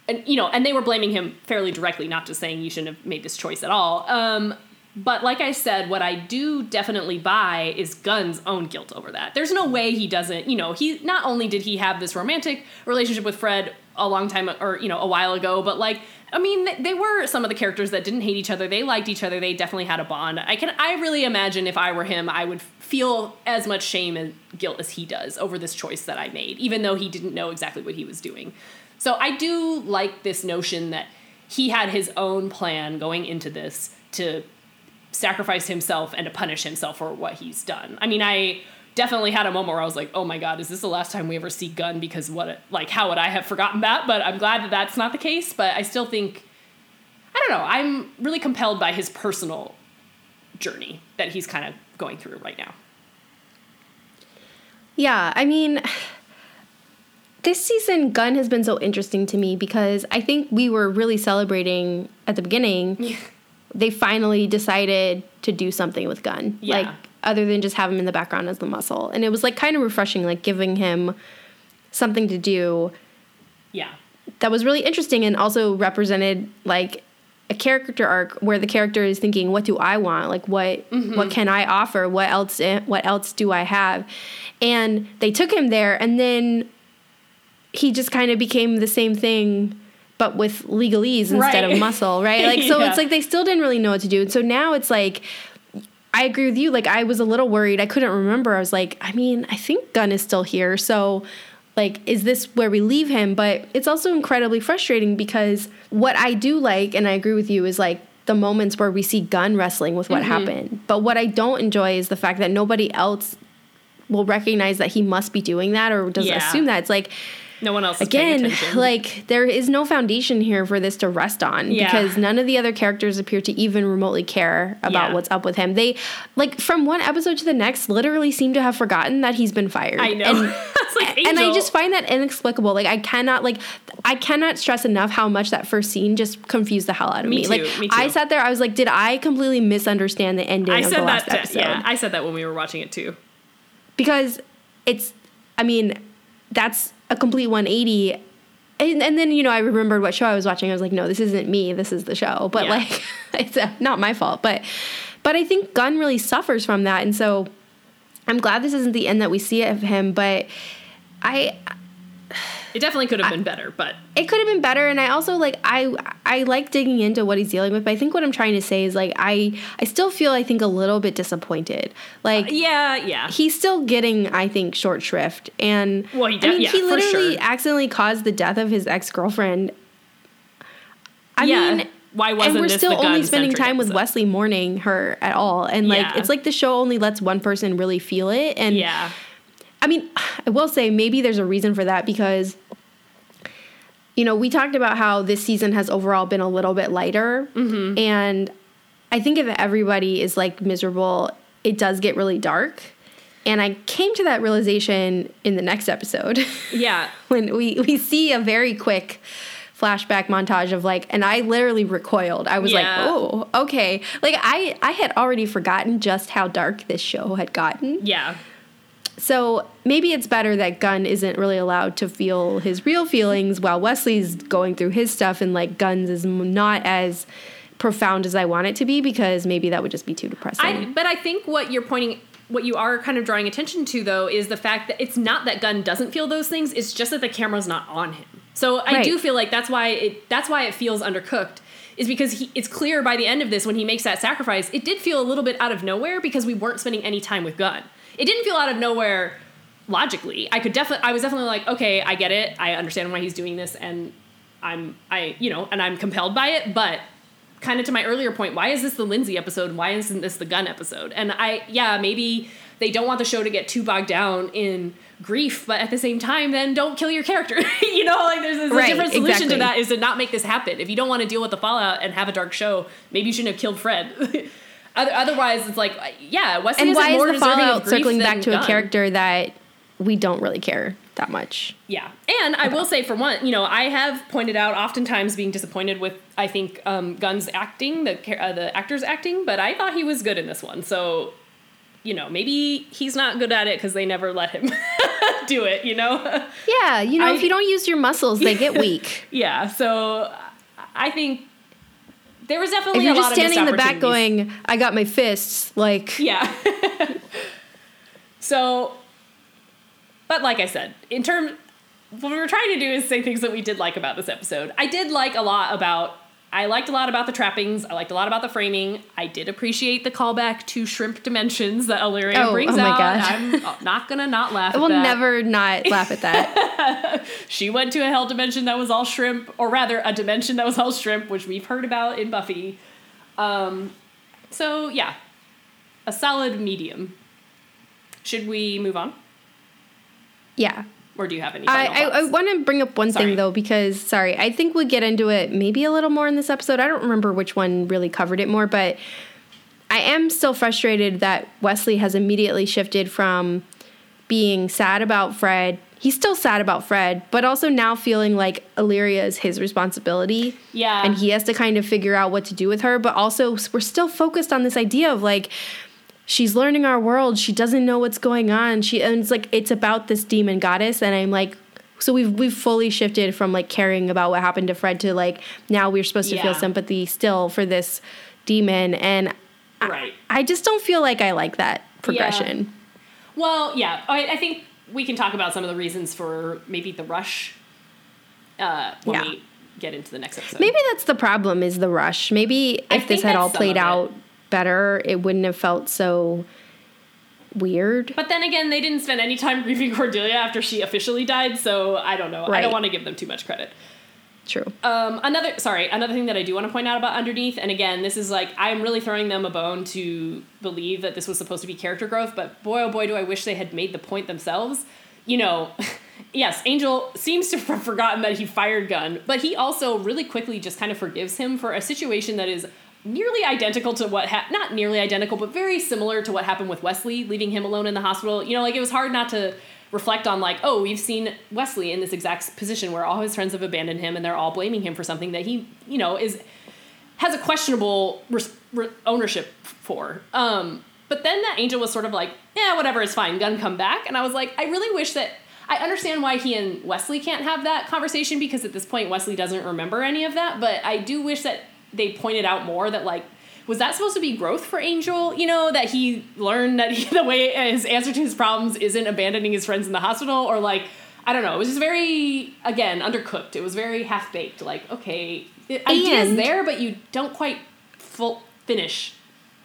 And you know, and they were blaming him fairly directly, not just saying you shouldn't have made this choice at all. Um, but like I said, what I do definitely buy is Gunn's own guilt over that. There's no way he doesn't, you know, he not only did he have this romantic relationship with Fred a long time or, you know, a while ago, but like I mean, they were some of the characters that didn't hate each other. They liked each other. They definitely had a bond. I can I really imagine if I were him, I would feel as much shame and guilt as he does over this choice that I made, even though he didn't know exactly what he was doing. So I do like this notion that he had his own plan going into this to sacrifice himself and to punish himself for what he's done. I mean, I definitely had a moment where I was like, "Oh my god, is this the last time we ever see Gunn?" Because what, like, how would I have forgotten that? But I'm glad that that's not the case. But I still think, I don't know, I'm really compelled by his personal journey that he's kind of going through right now. Yeah, I mean, this season, Gunn has been so interesting to me because I think we were really celebrating at the beginning. They finally decided to do something with Gunn, Yeah. like other than just have him in the background as the muscle, and it was like kind of refreshing, like giving him something to do Yeah, that was really interesting and also represented like a character arc where the character is thinking what do i want? Like what mm-hmm. what can i offer? What else eh, what else do i have? And they took him there and then he just kind of became the same thing but with legalese instead Right. of muscle, right? Like so Yeah. it's like they still didn't really know what to do. And so now it's like I agree with you. Like I was a little worried. I couldn't remember. I was like, I mean, I think Gunn is still here. So like is this where we leave him? But it's also incredibly frustrating because what I do like and I agree with you is like the moments where we see Gunn wrestling with what mm-hmm. happened. But what I don't enjoy is the fact that nobody else will recognize that he must be doing that or does Yeah. assume that. It's like No one else is again like there is no foundation here for this to rest on Yeah. because none of the other characters appear to even remotely care about Yeah. what's up with him they like from one episode to the next literally seem to have forgotten that he's been fired I know. and, like and i just find that inexplicable like i cannot like i cannot stress enough how much that first scene just confused the hell out of Me me, too, like me i sat there i was like did i completely misunderstand the ending I of said the last that. Episode yeah, I said that when we were watching it too. because it's i mean that's a complete 180 and, and then you know i remembered what show i was watching. I was like no this isn't me. This is the show. But Yeah. like it's uh, not my fault. But but i think gunn really suffers from that. And so i'm glad this isn't the end that we see of him. But i It definitely could have been better, but it could have been better and i also like i i like digging into what he's dealing with but i think what i'm trying to say is like i i still feel i think a little bit disappointed like uh, yeah, yeah. he's still getting, I think, short shrift. And Well, he I mean, yeah, he literally sure. accidentally caused the death of his ex girlfriend. I yeah. mean, why wasn't and we're still only spending time with? Wesley mourning her at all. And like, Yeah. it's like the show only lets one person really feel it. And Yeah, I mean, I will say maybe there's a reason for that because, you know, we talked about how this season has overall been a little bit lighter. Mm-hmm. And I think if everybody is like miserable, it does get really dark. And I came to that realization in the next episode yeah. when we, we see a very quick flashback montage of like and I literally recoiled. I was Yeah. like, "Oh, okay." Like I I had already forgotten just how dark this show had gotten. Yeah. So maybe it's better that Gunn isn't really allowed to feel his real feelings while Wesley's going through his stuff, and like Gunn's is not as profound as I want it to be because maybe that would just be too depressing. I, but I think what you're pointing, what you are kind of drawing attention to, though, is the fact that it's not that Gunn doesn't feel those things. It's just that the camera's not on him. So I Right. do feel like that's why it. That's why it feels undercooked. Is because he, it's clear by the end of this when he makes that sacrifice, it did feel a little bit out of nowhere because we weren't spending any time with Gunn. It didn't feel out of nowhere logically. I could definitely, I was definitely like, okay, I get it. I understand why he's doing this, and I'm, I, you know, and I'm compelled by it. But kind of to my earlier point, why is this the Lindsey episode? Why isn't this the Gunn episode? And I, yeah, maybe they don't want the show to get too bogged down in grief, but at the same time, then don't kill your character. you know, like there's, there's Right, a different solution exactly. to that is to not make this happen. If you don't want to deal with the fallout and have a dark show, maybe you shouldn't have killed Fred. Other- Otherwise, it's like, yeah, Wesley and why more is the fallout circling back to a character that we don't really care that much? Yeah, and I will say for one, you know, I have pointed out oftentimes being disappointed with I think um, Gunn's acting, the uh, the actor's acting, but I thought he was good in this one. So, you know, maybe he's not good at it because they never let him do it. You know? Yeah, you know, I- if you don't use your muscles, they get weak. yeah. So I think there was definitely if you're a just standing in the back going, "I got my fists," like Yeah. so, but like I said, in terms, what we were trying to do is say things that we did like about this episode. I did like a lot about. I liked a lot about the trappings. I liked a lot about the framing. I did appreciate the callback to shrimp dimensions that Illyria Oh, brings oh my out. gosh. I'm not gonna not laugh. I will that. never not laugh at that. She went to a hell dimension that was all shrimp, or rather, a dimension that was all shrimp, which we've heard about in Buffy. Um, so yeah, a solid medium. Should we move on, yeah. Or do you have any? I, I, I want to bring up one Sorry. thing though because sorry I think we'll get into it maybe a little more in this episode I don't remember which one really covered it more but I am still frustrated that Wesley has immediately shifted from being sad about Fred he's still sad about Fred but also now feeling like Illyria is his responsibility Yeah. and he has to kind of figure out what to do with her but also we're still focused on this idea of like she's learning our world. She doesn't know what's going on. She and it's like it's about this demon goddess, and I'm like, so we've we've fully shifted from like caring about what happened to Fred to like now we're supposed to feel sympathy still for this demon, and right. I just don't feel like I like that progression. Well, yeah, I, I think we can talk about some of the reasons for maybe the rush uh, when Yeah. we get into the next episode. Maybe that's the problem is the rush. Maybe if this had all played out. it. Better, it wouldn't have felt so weird. But then again, they didn't spend any time grieving Cordelia after she officially died, so I don't know. I don't want to give them too much credit. True. Um, another sorry, another thing that I do want to point out about Underneath, and again, this is like I'm really throwing them a bone to believe that this was supposed to be character growth, but boy oh boy do I wish they had made the point themselves. You know, yes, Angel seems to have forgotten that he fired Gunn, but he also really quickly just kind of forgives him for a situation that is nearly identical to what ha- not nearly identical, but very similar to what happened with Wesley, leaving him alone in the hospital. You know, like it was hard not to reflect on like, oh, we've seen Wesley in this exact position where all his friends have abandoned him and they're all blaming him for something that he, you know, is has a questionable re- ownership for. Um, but then that angel was sort of like, yeah, whatever, it's fine. Gunn come back, and I was like, I really wish that. I understand why he and Wesley can't have that conversation because at this point Wesley doesn't remember any of that. But I do wish that they pointed out more that like was that supposed to be growth for Angel? You know that he learned that he, the way his answer to his problems isn't abandoning his friends in the hospital or like I don't know. It was just very again undercooked. It was very half baked. Like okay, the ideas there, but you don't quite full finish.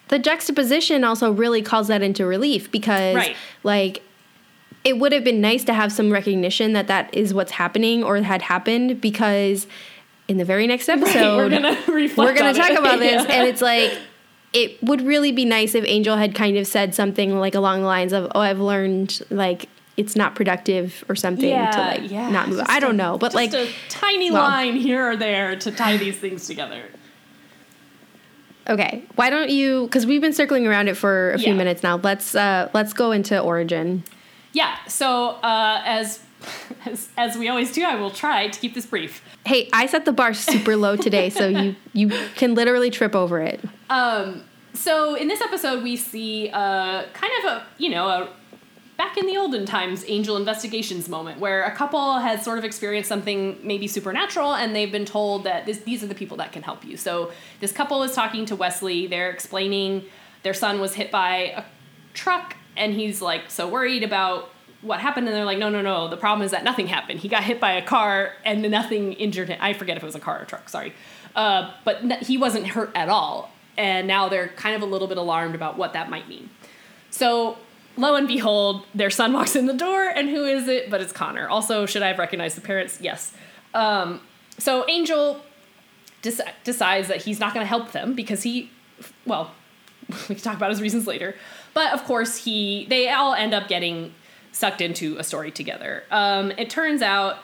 the juxtaposition also really calls that into relief because Right. like it would have been nice to have some recognition that that is what's happening or had happened because in the very next episode we're gonna we're gonna talk it. about this Yeah. and it's like it would really be nice if angel had kind of said something like along the lines of oh i've learned like it's not productive or something to like yeah, not move i don't know but just like a tiny well. line here or there to tie these things together. okay why don't you because we've been circling around it for a few Yeah. minutes now let's uh let's go into origin Yeah. So uh, as as as we always do, I will try to keep this brief. Hey, I set the bar super low today, so you you can literally trip over it. Um, so in this episode, we see uh, kind of a you know a back in the olden times angel investigations moment where a couple has sort of experienced something maybe supernatural and they've been told that this, these are the people that can help you. So this couple is talking to Wesley. They're explaining their son was hit by a truck and he's like so worried about what happened and they're like no no no the problem is that nothing happened. He got hit by a car and nothing injured him. I forget if it was a car or a truck sorry. Uh, but he wasn't hurt at all and now they're kind of a little bit alarmed about what that might mean. So lo and behold their son walks in the door and who is it? But it's connor. Also should i have recognized the parents? Yes. Um, so angel deci- decides that he's not going to help them because he well we can talk about his reasons later. But of course he they all end up getting sucked into a story together um, it turns out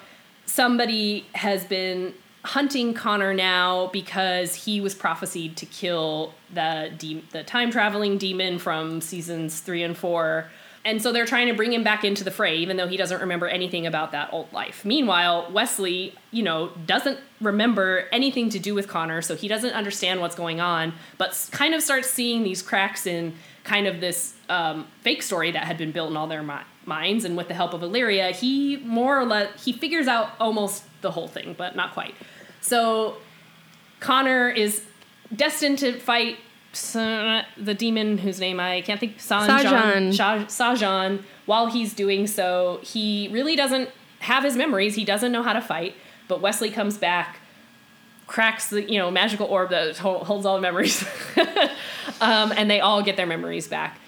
somebody has been hunting connor now because he was prophesied to kill the de- the time traveling demon from seasons three and four and so they're trying to bring him back into the fray, even though he doesn't remember anything about that old life. Meanwhile, Wesley, you know, doesn't remember anything to do with Connor, so he doesn't understand what's going on, but kind of starts seeing these cracks in kind of this um, fake story that had been built in all their mi- minds. And with the help of Illyria, he more or less he figures out almost the whole thing, but not quite. So Connor is destined to fight the demon whose name I can't think Sanjan. Sahjhan. Sahjhan. While he's doing so, he really doesn't have his memories. He doesn't know how to fight. But Wesley comes back, cracks the you know magical orb that holds all the memories, um, and they all get their memories back.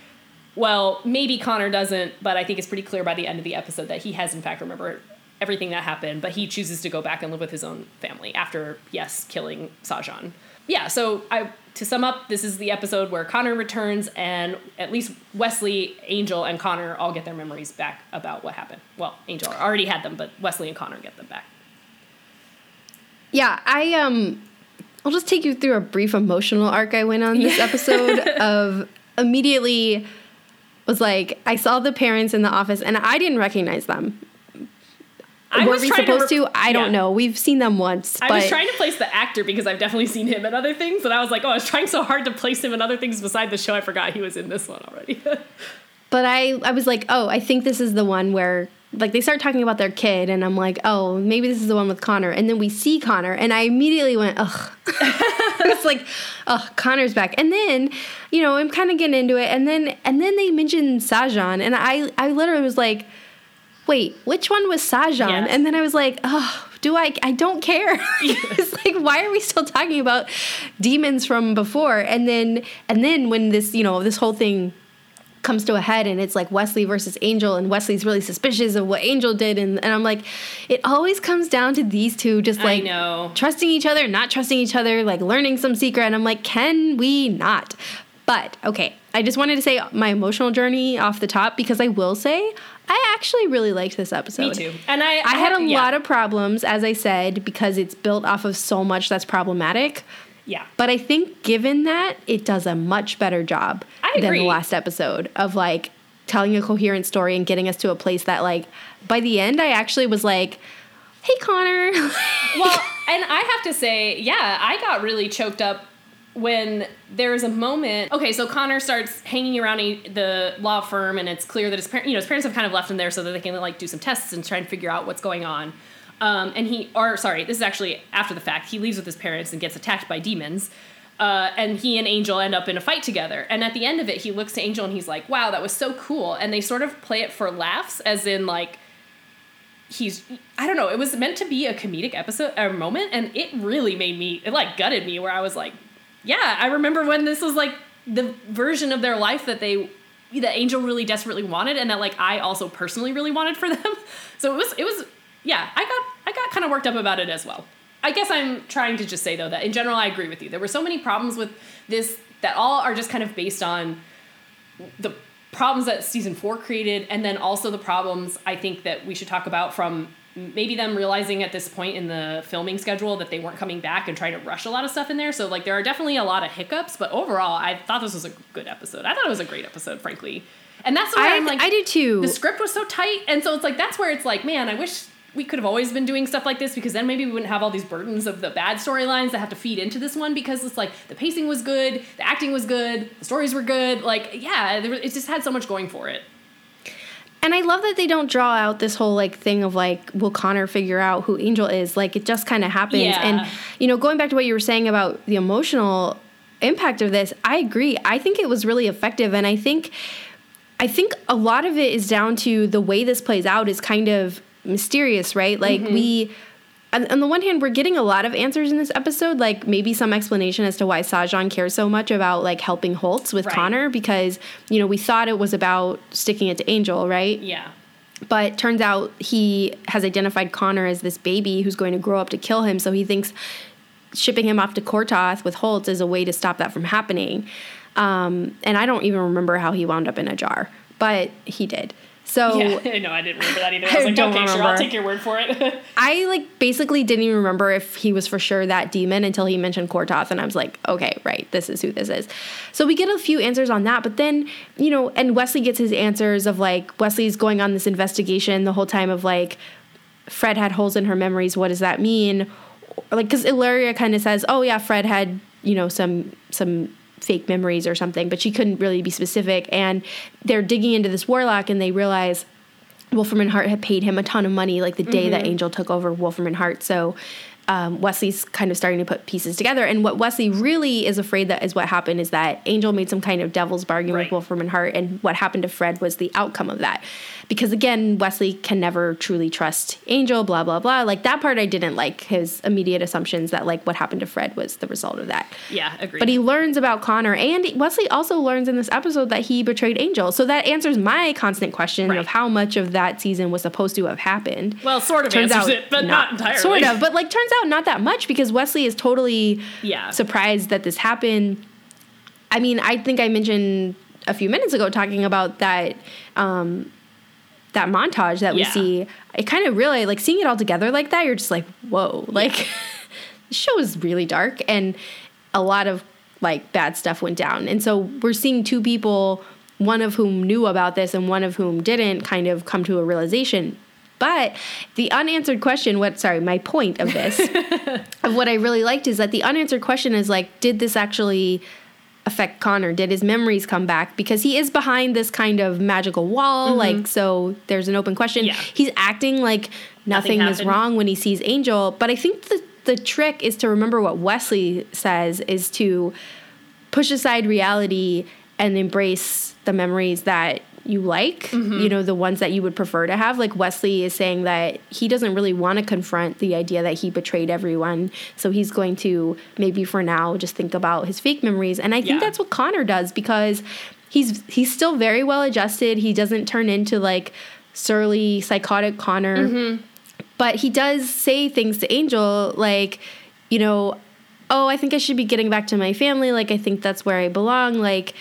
Well, maybe Connor doesn't, but I think it's pretty clear by the end of the episode that he has in fact remembered everything that happened, but he chooses to go back and live with his own family after, yes, killing Sahjhan. Yeah, so I to sum up, this is the episode where Connor returns and at least Wesley, Angel, and Connor all get their memories back about what happened. Well, Angel already had them, but Wesley and Connor get them back. Yeah, I um I'll just take you through a brief emotional arc I went on this episode of immediately was like I saw the parents in the office and I didn't recognize them. I Were was we trying to supposed to? I don't yeah. know. We've seen them once, I was trying to place the actor because I've definitely seen him in other things, and I was like, oh, I was trying so hard to place him in other things beside the show, I forgot he was in this one already. but I I was like, "Oh, I think this is the one where like they start talking about their kid and I'm like, "Oh, maybe this is the one with Connor." And then we see Connor and I immediately went, "Ugh." it's like, "Oh, Connor's back." And then, you know, I'm kind of getting into it and then and then they mentioned Sahjhan and I I literally was like, "Wait, which one was Sahjhan?" Yes. And then I was like, "Oh, do I? I don't care. it's like, why are we still talking about demons from before? And then, and then when this, you know, this whole thing comes to a head and it's like Wesley versus Angel and Wesley's really suspicious of what Angel did and, and I'm like it always comes down to these two just like trusting each other not trusting each other like learning some secret and I'm like can we not but okay I just wanted to say my emotional journey off the top because I will say I actually really liked this episode. Me too. And I, I, I had a yeah. lot of problems, as I said, because it's built off of so much that's problematic. Yeah. But I think given that, it does a much better job than the last episode of like telling a coherent story and getting us to a place that like by the end I actually was like, Hey Connor Well, and I have to say, yeah, I got really choked up when there's a moment. Okay, so Connor starts hanging around a, the law firm, and it's clear that his parents, you know, his parents have kind of left him there so that they can like do some tests and try and figure out what's going on. Um, and he, or sorry, this is actually after the fact. He leaves with his parents and gets attacked by demons. Uh, and he and Angel end up in a fight together. And at the end of it, he looks to Angel and he's like, "Wow, that was so cool." And they sort of play it for laughs, as in like he's I don't know. It was meant to be a comedic episode or moment, and it really made me it like gutted me where I was like, "Yeah, I remember when this was like the version of their life that they that Angel really desperately wanted, and that like I also personally really wanted for them." So it was it was yeah, I got I got kind of worked up about it as well. I guess I'm trying to just say though that in general I agree with you. There were so many problems with this that all are just kind of based on the problems that season 4 created and then also the problems I think that we should talk about from maybe them realizing at this point in the filming schedule that they weren't coming back and trying to rush a lot of stuff in there. So like there are definitely a lot of hiccups, but overall I thought this was a good episode. I thought it was a great episode, frankly. And that's why I, I'm like I do too. The script was so tight and so it's like that's where it's like, man, I wish we could have always been doing stuff like this because then maybe we wouldn't have all these burdens of the bad storylines that have to feed into this one because it's like the pacing was good, the acting was good, the stories were good. Like, yeah, it just had so much going for it. And I love that they don't draw out this whole like thing of like, will Connor figure out who Angel is? Like, it just kind of happens. Yeah. And, you know, going back to what you were saying about the emotional impact of this, I agree. I think it was really effective. And I think. I think a lot of it is down to the way this plays out is kind of mysterious, right? Like mm-hmm. we on, on, the one hand, we're getting a lot of answers in this episode, like maybe some explanation as to why Sahjhan cares so much about like helping Holtz with right. Connor, because you know we thought it was about sticking it to Angel, right? Yeah. But turns out he has identified Connor as this baby who's going to grow up to kill him, so he thinks shipping him off to Quor'toth with Holtz is a way to stop that from happening. Um, and I don't even remember how he wound up in a jar, but he did. So yeah, no, I didn't remember that either. I was like, okay, remember. sure, I'll take your word for it. I like basically didn't even remember if he was for sure that demon until he mentioned Quor'toth, and I was like, okay, right, this is who this is. So we get a few answers on that, but then you know, and Wesley gets his answers of like Wesley's going on this investigation the whole time of like Fred had holes in her memories. What does that mean? Like, because Illyria kind of says, oh yeah, Fred had you know some some fake memories or something, but she couldn't really be specific. And they're digging into this warlock and they realize Wolfram and Hart had paid him a ton of money like the day mm-hmm. that Angel took over Wolfram and Hart. So um, Wesley's kind of starting to put pieces together. And what Wesley really is afraid that is what happened is that Angel made some kind of devil's bargain right. with Wolfram and Hart, and what happened to Fred was the outcome of that because again, Wesley can never truly trust Angel, blah, blah, blah. Like that part I didn't like his immediate assumptions that like what happened to Fred was the result of that. Yeah, agreed. But he learns about Connor and Wesley also learns in this episode that he betrayed Angel. So that answers my constant question right. of how much of that season was supposed to have happened. Well, sort of turns out it, but not, not, entirely. Sort of, but like turns out not that much because Wesley is totally yeah. surprised that this happened. I mean, I think I mentioned a few minutes ago talking about that um, that montage that we yeah. see, I kind of really like seeing it all together like that. You're just like, whoa, like the show is really dark and a lot of like bad stuff went down. And so we're seeing two people, one of whom knew about this and one of whom didn't, kind of come to a realization. But the unanswered question, what, sorry, my point of this, of what I really liked is that the unanswered question is like, did this actually affect Connor? Did his memories come back? Because he is behind this kind of magical wall, mm-hmm. like so there's an open question. Yeah. He's acting like nothing, nothing is wrong when he sees Angel, but I think the the trick is to remember what Wesley says is to push aside reality and embrace the memories that you like, you mm-hmm. know, the ones that you would prefer to have. Like Wesley is saying that he doesn't really want to confront the idea that he betrayed everyone. So he's going to maybe for now just think about his fake memories. And I think Yeah. that's what Connor does because he's he's still very well adjusted. He doesn't turn into like surly psychotic Connor. Mm-hmm. But he does say things to Angel like, you know, oh, I think I should be getting back to my family. Like, I think that's where I belong. Like,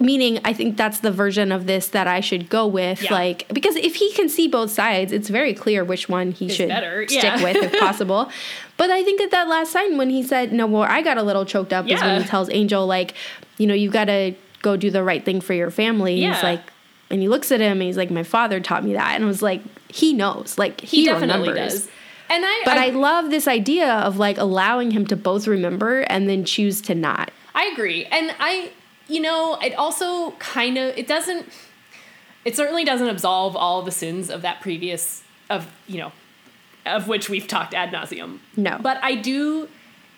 meaning I think that's the version of this that I should go with. Yeah. Like, because if he can see both sides, it's very clear which one he Is should better, stick yeah. with if possible. But I think at that last sign when he said, no, well, I got a little choked up is when he tells Angel, like, you know, you got to go do the right thing for your family. Yeah. He's like, and he looks at him and he's like, my father taught me that. And I was like, he knows. Like, he, He, definitely remembers. does. And I, But I, love this idea of like allowing him to both remember and then choose to not. I agree. And I, you know, it also kind of it doesn't it certainly doesn't absolve all the sins of that previous of, you know, of which we've talked ad nauseum. No. But I do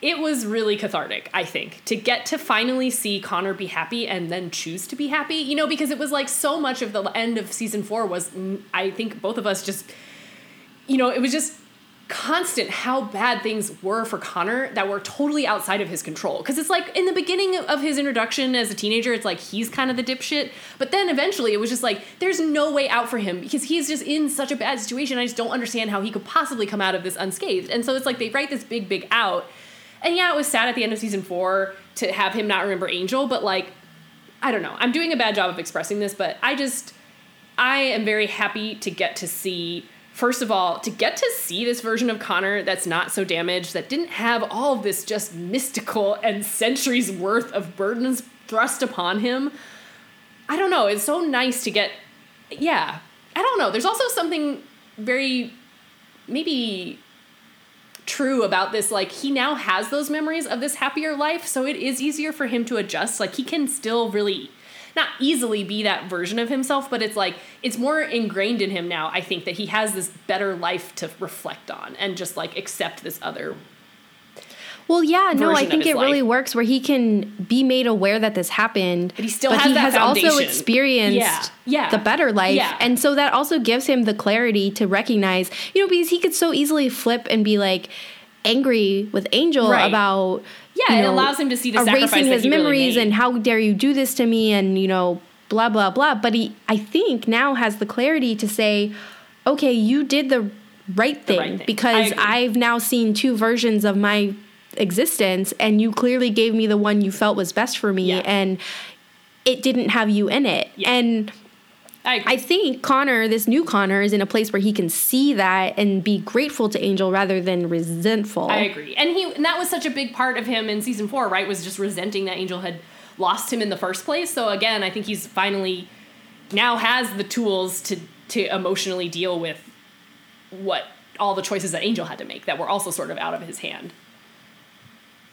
it was really cathartic, I think, to get to finally see Connor be happy and then choose to be happy. You know, because it was like so much of the end of season 4 was I think both of us just you know, it was just constant how bad things were for Connor that were totally outside of his control. Because it's like in the beginning of his introduction as a teenager, it's like he's kind of the dipshit. But then eventually it was just like there's no way out for him because he's just in such a bad situation. I just don't understand how he could possibly come out of this unscathed. And so it's like they write this big, big out. And yeah, it was sad at the end of season four to have him not remember Angel, but like, I don't know. I'm doing a bad job of expressing this, but I just, I am very happy to get to see, first of all, to get to see this version of Connor that's not so damaged, that didn't have all of this just mystical and centuries worth of burdens thrust upon him. I don't know. It's so nice to get, yeah. I don't know. There's also something very, maybe true about this like he now has those memories of this happier life so it is easier for him to adjust like he can still really not easily be that version of himself but it's like it's more ingrained in him now i think that he has this better life to reflect on and just like accept this other Well, yeah, no, I think it really works where he can be made aware that this happened. But he still but has he has also experienced Yeah, yeah, the better life. yeah. And so that also gives him the clarity to recognize, you know, because he could so easily flip and be like angry with Angel Right. about Yeah, it know, allows him to see the erasing his really memories made. and how dare you do this to me and you know blah blah blah. But he, I think, now has the clarity to say, okay, you did the right thing, right thing. Because. I've now seen two versions of my existence and you clearly gave me the one you felt was best for me Yeah. and it didn't have you in it. Yeah. And I. I think Connor, this new Connor, is in a place where he can see that and be grateful to Angel rather than resentful. I agree. And he and that was such a big part of him in season four, right? Was just resenting that Angel had lost him in the first place. So again, I think he's finally now has the tools to to emotionally deal with what all the choices that Angel had to make that were also sort of out of his hand.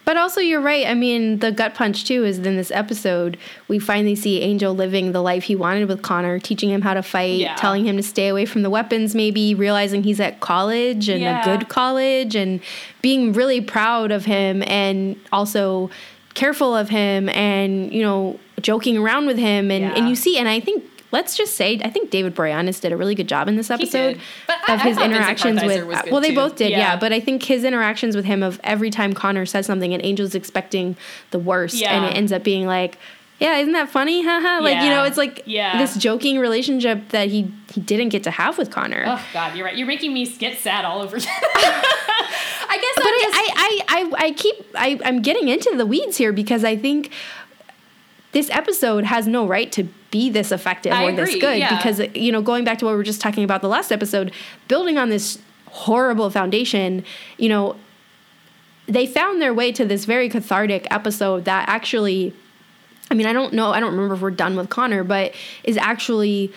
But also, you're right. I mean, the gut punch too is in this episode, we finally see Angel living the life he wanted with Connor, teaching him how to fight, Yeah. telling him to stay away from the weapons, maybe realizing he's at college and Yeah. a good college, and being really proud of him and also careful of him and, you know, joking around with him. And, Yeah. and you see, and I think. Let's just say, I think David Boreanaz did a really good job in this episode. Of I his Vincent interactions with. Uh, good well, they too. both did, yeah. Yeah. But I think his interactions with him of every time Connor says something and Angel's expecting the worst, and it ends up being like, yeah, isn't that funny? Haha. like you know, it's like Yeah. this joking relationship that he he didn't get to have with Connor. Oh God, you're right. You're making me get sad all over again. I guess but I'm I, just, I, I, I, I keep I, I'm getting into the weeds here because I think this episode has no right to be this effective I or this good yeah. because you know going back to what we were just talking about the last episode building on this horrible foundation you know they found their way to this very cathartic episode that actually I mean I don't know I don't remember if we're done with Connor but is actually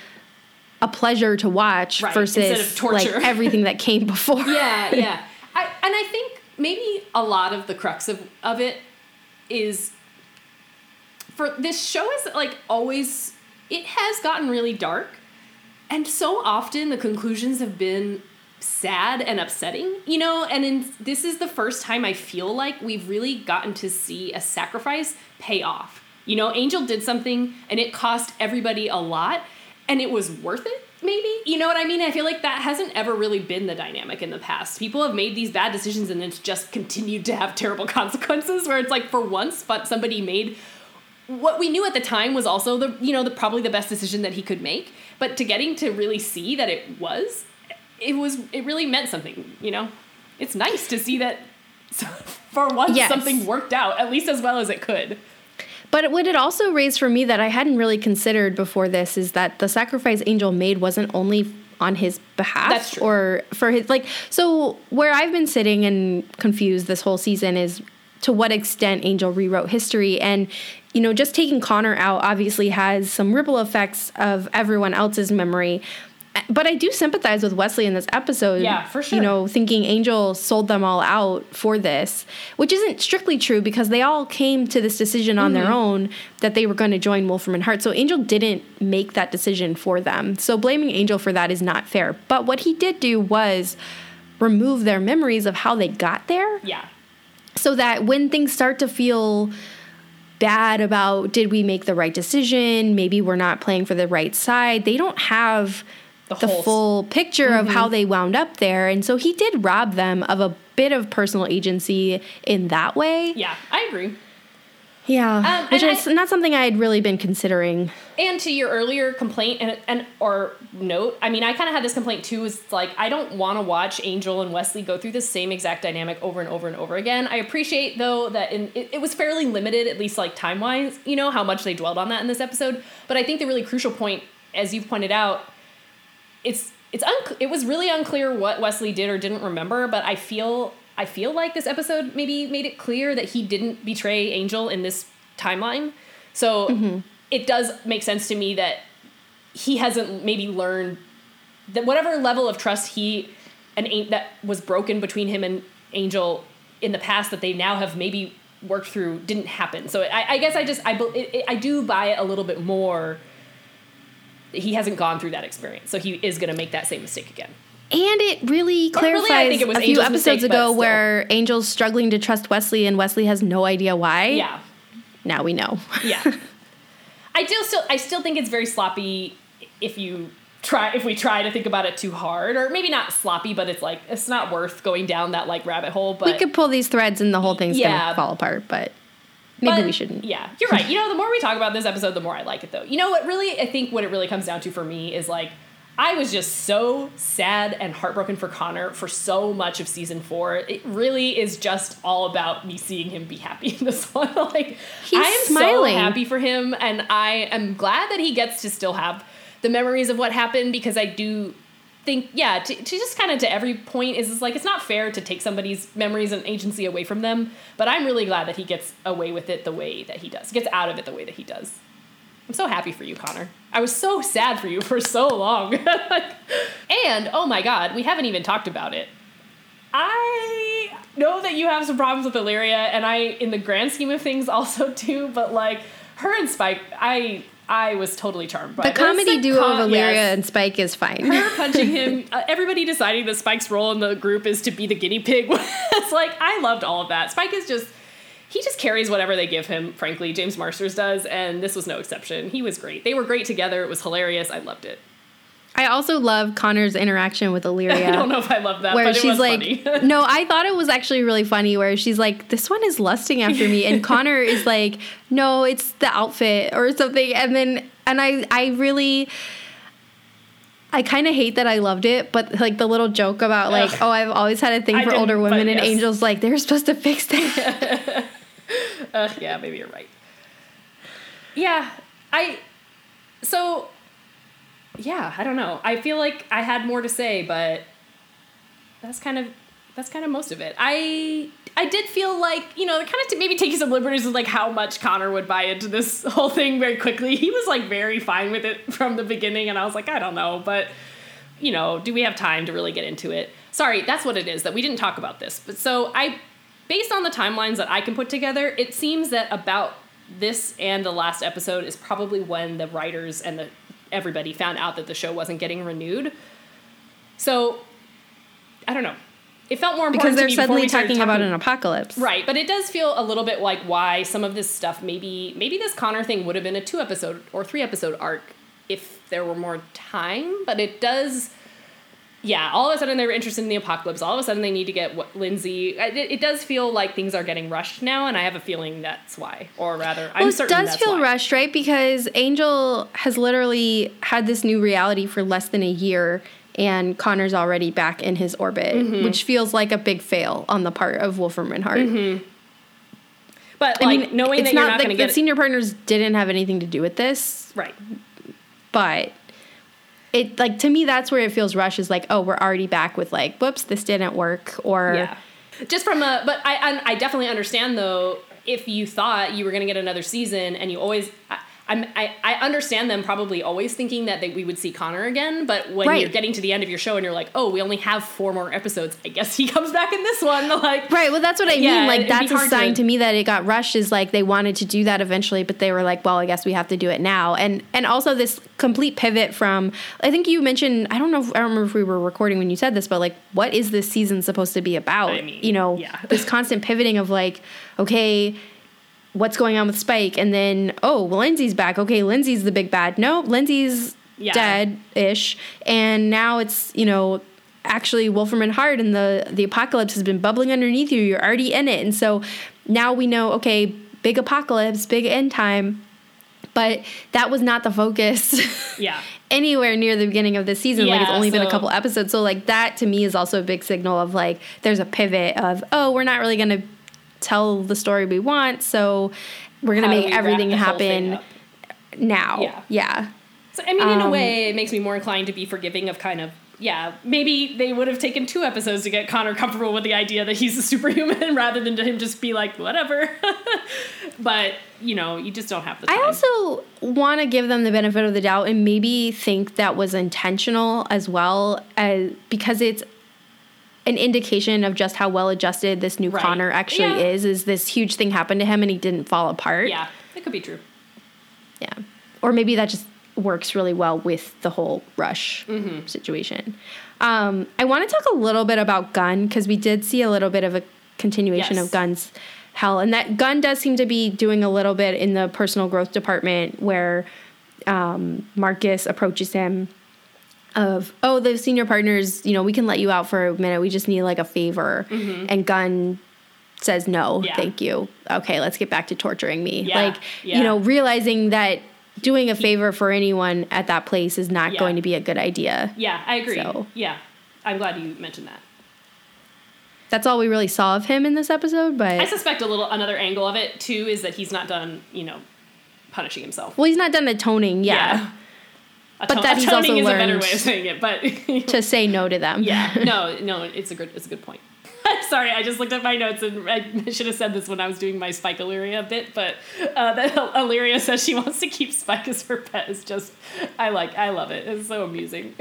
a pleasure to watch Right, versus like everything that came before yeah, yeah. I, and I think maybe a lot of the crux of, of it is for this show is like always it has gotten really dark. And so often the conclusions have been sad and upsetting you know and in, this is the first time i feel like we've really gotten to see a sacrifice pay off. You know angel did something and it cost everybody a lot and it was worth it maybe? You know what i mean? I feel like that hasn't ever really been the dynamic in the past. People have made these bad decisions and it's just continued to have terrible consequences where it's like for once but somebody made what we knew at the time was also the you know the probably the best decision that he could make but to getting to really see that it was it was it really meant something you know it's nice to see that for once Yes. something worked out at least as well as it could But what it also raised for me that I hadn't really considered before this is that the sacrifice Angel made wasn't only on his behalf That's true. or for his like so where I've been sitting and confused this whole season is to what extent Angel rewrote history and you know just taking Connor out obviously has some ripple effects of everyone else's memory but I do sympathize with Wesley in this episode. Yeah, for sure. You know, thinking Angel sold them all out for this, which isn't strictly true because they all came to this decision on Mm-hmm. their own that they were going to join Wolfram and Hart. So Angel didn't make that decision for them. So blaming Angel for that is not fair. But what he did do was remove their memories of how they got there yeah so that when things start to feel bad about did we make the right decision? Maybe we're not playing for the right side. They don't have The the, full picture of mm-hmm. how they wound up there. And so he did rob them of a bit of personal agency in that way. Yeah i agree yeah Um, which is I- not something i had really been considering And to your earlier complaint and and or note, I mean, I kind of had this complaint too. Is like I don't want to watch Angel and Wesley go through the same exact dynamic over and over and over again. I appreciate though that in it, it was fairly limited, at least like time wise. You know how much they dwelled on that in this episode. But I think the really crucial point, as you've pointed out, it's it's un- it was really unclear what Wesley did or didn't remember. But I feel I feel like this episode maybe made it clear that he didn't betray Angel in this timeline. So mm-hmm. it does make sense to me that he hasn't maybe learned that whatever level of trust he and An- that was broken between him and Angel in the past that they now have maybe worked through didn't happen. So I, I guess I just I it, I do buy it a little bit more. He hasn't gone through that experience, so he is going to make that same mistake again. And it really really, clarifies think it was a few Angel's episodes mistake, ago where Angel's struggling to trust Wesley and Wesley has no idea why. Yeah, Now we know. yeah. I do still I still think it's very sloppy if you try if we try to think about it too hard or maybe not sloppy but it's like it's not worth going down that like rabbit hole but we could pull these threads and the whole thing's Yeah. gonna fall apart, but maybe But, we shouldn't. Yeah, you're right. You know, the more we talk about this episode, the more I like it, though. You know what? Really, I think what it really comes down to for me is like, I was just so sad and heartbroken for Connor for so much of season four. It really is just all about me seeing him be happy in this one. like, He's I am smiling. so happy for him, and I am glad that he gets to still have the memories of what happened because I do think yeah to, to just kind of to every point is is like it's not fair to take somebody's memories and agency away from them but i'm really glad that he gets away with it the way that he does gets out of it the way that he does i'm so happy for you connor i was so sad for you for so long and oh my god we haven't even talked about it i know that you have some problems with illyria and i in the grand scheme of things also do but like her and spike i i was totally charmed by The comedy duo con- of Illyria yes and Spike is fine. her punching him. Uh, everybody deciding that Spike's role in the group is to be the guinea pig. it's like I loved all of that. Spike is just he just carries whatever they give him. Frankly, James Marsters does, and this was no exception. He was great. They were great together. It was hilarious. I loved it. I also love Connor's interaction with Illyria. I don't know if I love that, Where but it she's like, funny. no, I thought it was actually really funny. Where she's like, "This one is lusting after me," and Connor is like, "No, it's the outfit or something." And then, and I, I really, I kind of hate that I loved it, but like the little joke about like, Ugh. "Oh, I've always had a thing I for older women," and yes. Angel's like, "They're supposed to fix that." Uh, yeah, maybe you're right. Yeah, I. So. Yeah, I don't know. I feel like I had more to say, but that's kind of that's kind of most of it. I I did feel like you know, kind of maybe taking some liberties with like how much Connor would buy into this whole thing very quickly. He was like very fine with it from the beginning, and I was like, I don't know, but you know, do we have time to really get into it? Sorry, that's what it is that we didn't talk about this. But so I, based on the timelines that I can put together, it seems that about this and the last episode is probably when the writers and the everybody found out that the show wasn't getting renewed. So I don't know. It felt more important because they're to me before suddenly started talking about an apocalypse. Right, but it does feel a little bit like why some of this stuff maybe maybe this Connor thing would have been a two episode or three episode arc if there were more time, but it does. Yeah, all of a sudden they were interested in the apocalypse. All of a sudden they need to get what Lindsey. It, it does feel like things are getting rushed now, and I have a feeling that's why, or rather, I'm well, it certain does feel why. rushed, right? Because Angel has literally had this new reality for less than a year, and Connor's already back in his orbit, Mm-hmm. which feels like a big fail on the part of Wolfram and Hart. Mm-hmm. But I like, mean, knowing it's that you're not not like going to get senior partners didn't have anything to do with this, right. but it like to me that's where it feels rushed. Is like, oh, we're already back with like, whoops, this didn't work, or Yeah. Just from a, but I, I, I definitely understand though, if you thought you were going to get another season and you always, I, I'm, I, I understand them probably always thinking that they, we would see Connor again, but when Right. you're getting to the end of your show and you're like, oh, we only have four more episodes, I guess he comes back in this one. Like, Right. Well, that's what I Yeah, mean. Like that's a sign to- to, me that it got rushed. Is like they wanted to do that eventually, but they were like, well, I guess we have to do it now. And and also this complete pivot from. I think you mentioned. I don't know. If, I don't remember if we were recording when you said this, but like, what is this season supposed to be about? I mean, you know, yeah. this constant pivoting of like, okay. What's going on with Spike? And then, oh, well, Lindsey's back. Okay, Lindsey's the big bad. No, Lindsey's Yeah. dead ish. And now it's, you know, actually Wolfram and Hart and the the apocalypse has been bubbling underneath you. You're already in it. And so now we know, okay, big apocalypse, big end time. But that was not the focus yeah. anywhere near the beginning of the season. like it's Yeah, only been a couple episodes. So like that to me is also a big signal of like there's a pivot of, oh, we're not really gonna tell the story we want, so we're gonna How make everything the whole thing happen now. Yeah. yeah. So, I mean, in a Um, way, it makes me more inclined to be forgiving of kind of, yeah, maybe they would have taken two episodes to get Connor comfortable with the idea that he's a superhuman rather than to him just be like, whatever. but, you know, you just don't have the time. I also want to give them the benefit of the doubt and maybe think that was intentional as well, as because it's an indication of just how well adjusted this new Right. Connor actually Yeah. is. Is this huge thing happened to him and he didn't fall apart? yeah, it could be true. yeah. Or maybe that just works really well with the whole rush Mm-hmm. situation. Um, I want to talk a little bit about Gunn because we did see a little bit of a continuation Yes. of Gunn's hell, and that Gunn does seem to be doing a little bit in the personal growth department where um, Marcus approaches him of oh the senior partners you know we can let you out for a minute we just need like a favor and Gunn says no Mm-hmm. Yeah. thank you okay let's get back to torturing me Yeah, like yeah. you know realizing that doing a favor for anyone at that place is not going to be a good idea Yeah, I agree. So- Yeah, I'm glad you mentioned that. that's all we really saw of him in this episode but I suspect a little another angle of it too is that he's not done, you know, punishing himself. well he's not done atoning yeah, But that he's also is a better way of saying it, but to say no to them yeah, no, no, it's a good, it's a good point. I'm sorry, I just looked at my notes and I should have said this when I was doing my Spike Illyria bit, but uh, that Illyria says she wants to keep Spike as her pet is just, I like, I love it. It's so amusing.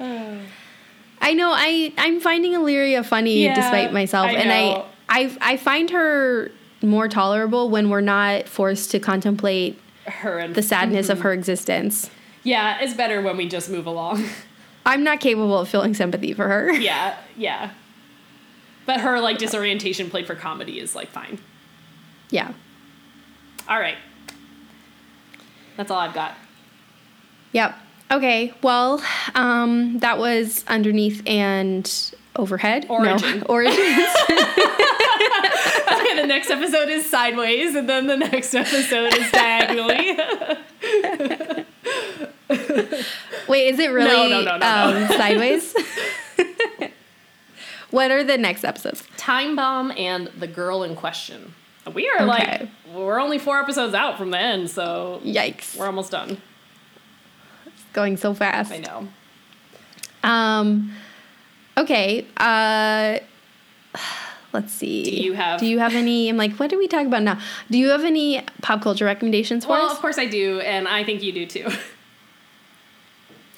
I know. I I'm finding Illyria funny Yeah, despite myself, I and. I I I find her more tolerable when we're not forced to contemplate her and the sadness of her existence. yeah, it's better when we just move along. I'm not capable of feeling sympathy for her. yeah, yeah. But her like disorientation played for comedy is like fine. yeah. All right, that's all I've got. Yep. Okay. Well, um, that was underneath and overhead. Origin. No, origin. Okay, the next episode is sideways, and then the next episode is diagonally. Wait, is it really no, no, no, no. um, sideways? what are the next episodes? Time Bomb and the girl in question. We are Okay. like we're only four episodes out from the end, so Yikes! we're almost done. It's going so fast. I know. Um. Okay. Uh. Let's see. Do you have- Do you have any? I'm like, what do we talk about now? Do you have any pop culture recommendations for Well, us? of course I do, and I think you do too.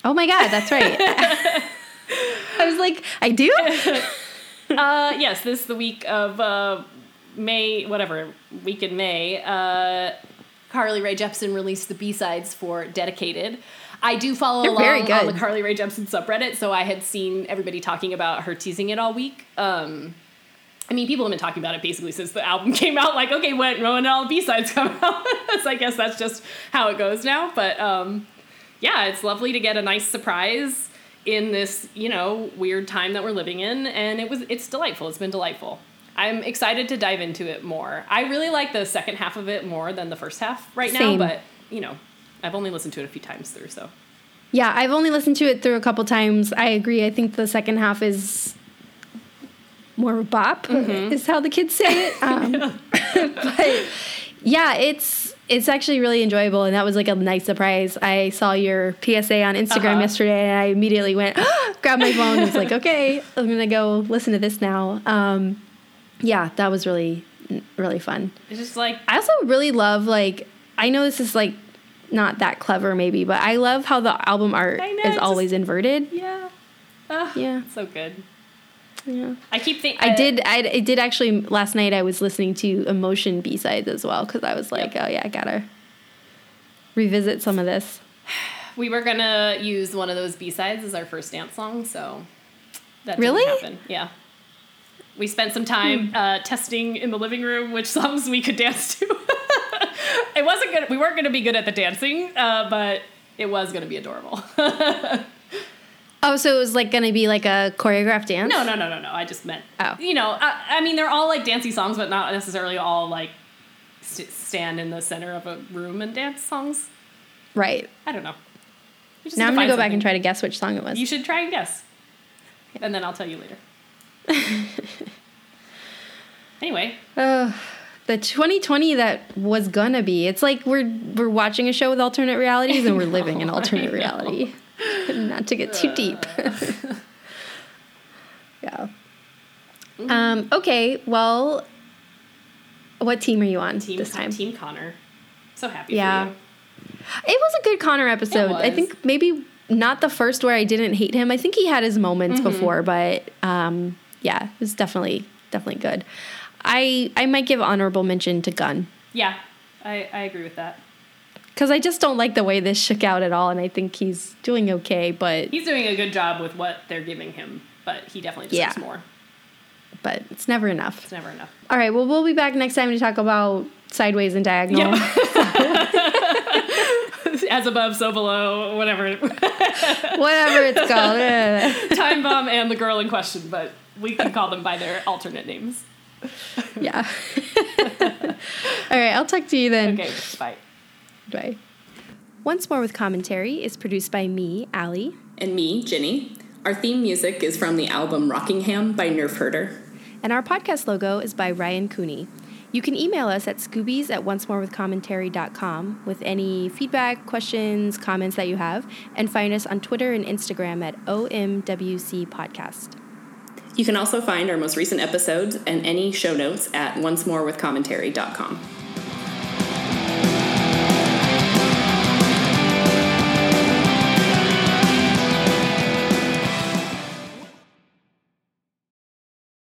Oh my god, that's right. I was like, I do. uh, yes, this is the week of uh, May, whatever week in May. Uh, Carly Rae Jepsen released the B sides for "Dedicated." I do follow They're along on the Carly Rae Jepsen subreddit, so I had seen everybody talking about her teasing it all week. Um, I mean, people have been talking about it basically since the album came out. Like, okay, when when all the B sides come out, so I guess that's just how it goes now. But um, yeah, it's lovely to get a nice surprise in this you know weird time that we're living in, and it was it's delightful. It's been delightful. I'm excited to dive into it more. I really like the second half of it more than the first half right Same. now, but you know, I've only listened to it a few times through, so Yeah, I've only listened to it through a couple times. I agree. I think the second half is more bop, is how the kids say it. Um, but yeah, it's it's actually really enjoyable, and that was like a nice surprise. I saw your PSA on Instagram Uh-huh. yesterday, and I immediately went, grabbed my phone, and was like, okay, I'm gonna go listen to this now. Um, yeah, that was really really fun. it's just like I also really love like I know this is like not that clever maybe, but I love how the album art know, is always inverted. yeah, Ah, Yeah. so good. Yeah. I keep thinking I did I, I did actually last night I was listening to Emotion B-sides as well cuz I was like, Yep. oh yeah, I got to revisit some of this. We were gonna use one of those B sides as our first dance song, so that Really? didn't happen. Yeah. We spent some time uh, testing in the living room which songs we could dance to. It wasn't good. We weren't gonna be good at the dancing, uh, but it was gonna be adorable. Oh, so it was like going to be like a choreographed dance? no, no, no, no, no. I just meant. Oh. You know, I, I mean, they're all like dancey songs, but not necessarily all like st- stand in the center of a room and dance songs. Right. I don't know. Now I'm going to go back and try to guess which song it was. You should try and guess. And then I'll tell you later. anyway, Uh, the 2020 that was gonna be. It's like we're we're watching a show with alternate realities and we're living in alternate reality. Not to get too deep. yeah. Um, okay, well, what team are you on team this time? Team Connor. So happy Yeah. for you. It was a good Connor episode. I think maybe not the first where I didn't hate him. I think he had his moments Mm-hmm. before, but um, yeah, it was definitely definitely good. I I might give honorable mention to Gunn. Yeah, I, I agree with that. Because I just don't like the way this shook out at all, and I think he's doing okay, but He's doing a good job with what they're giving him, but he definitely deserves Yeah. more. but it's never enough. It's never enough. All right, well, we'll be back next time to talk about sideways and diagonal. As above, so below, whatever. Whatever it's called. Time bomb and the girl in question, but we can call them by their alternate names. yeah. all right, I'll talk to you then. Okay, bye. Bye. Once More with Commentary is produced by me, Allie. And me, Ginny. Our theme music is from the album Rockingham by Nerf Herder. And our podcast logo is by Ryan Cooney. You can email us at scoobies at oncemorewithcommentary.com with any feedback, questions, comments that you have, and find us on Twitter and Instagram at OMWC Podcast. You can also find our most recent episodes and any show notes at oncemorewithcommentary.com.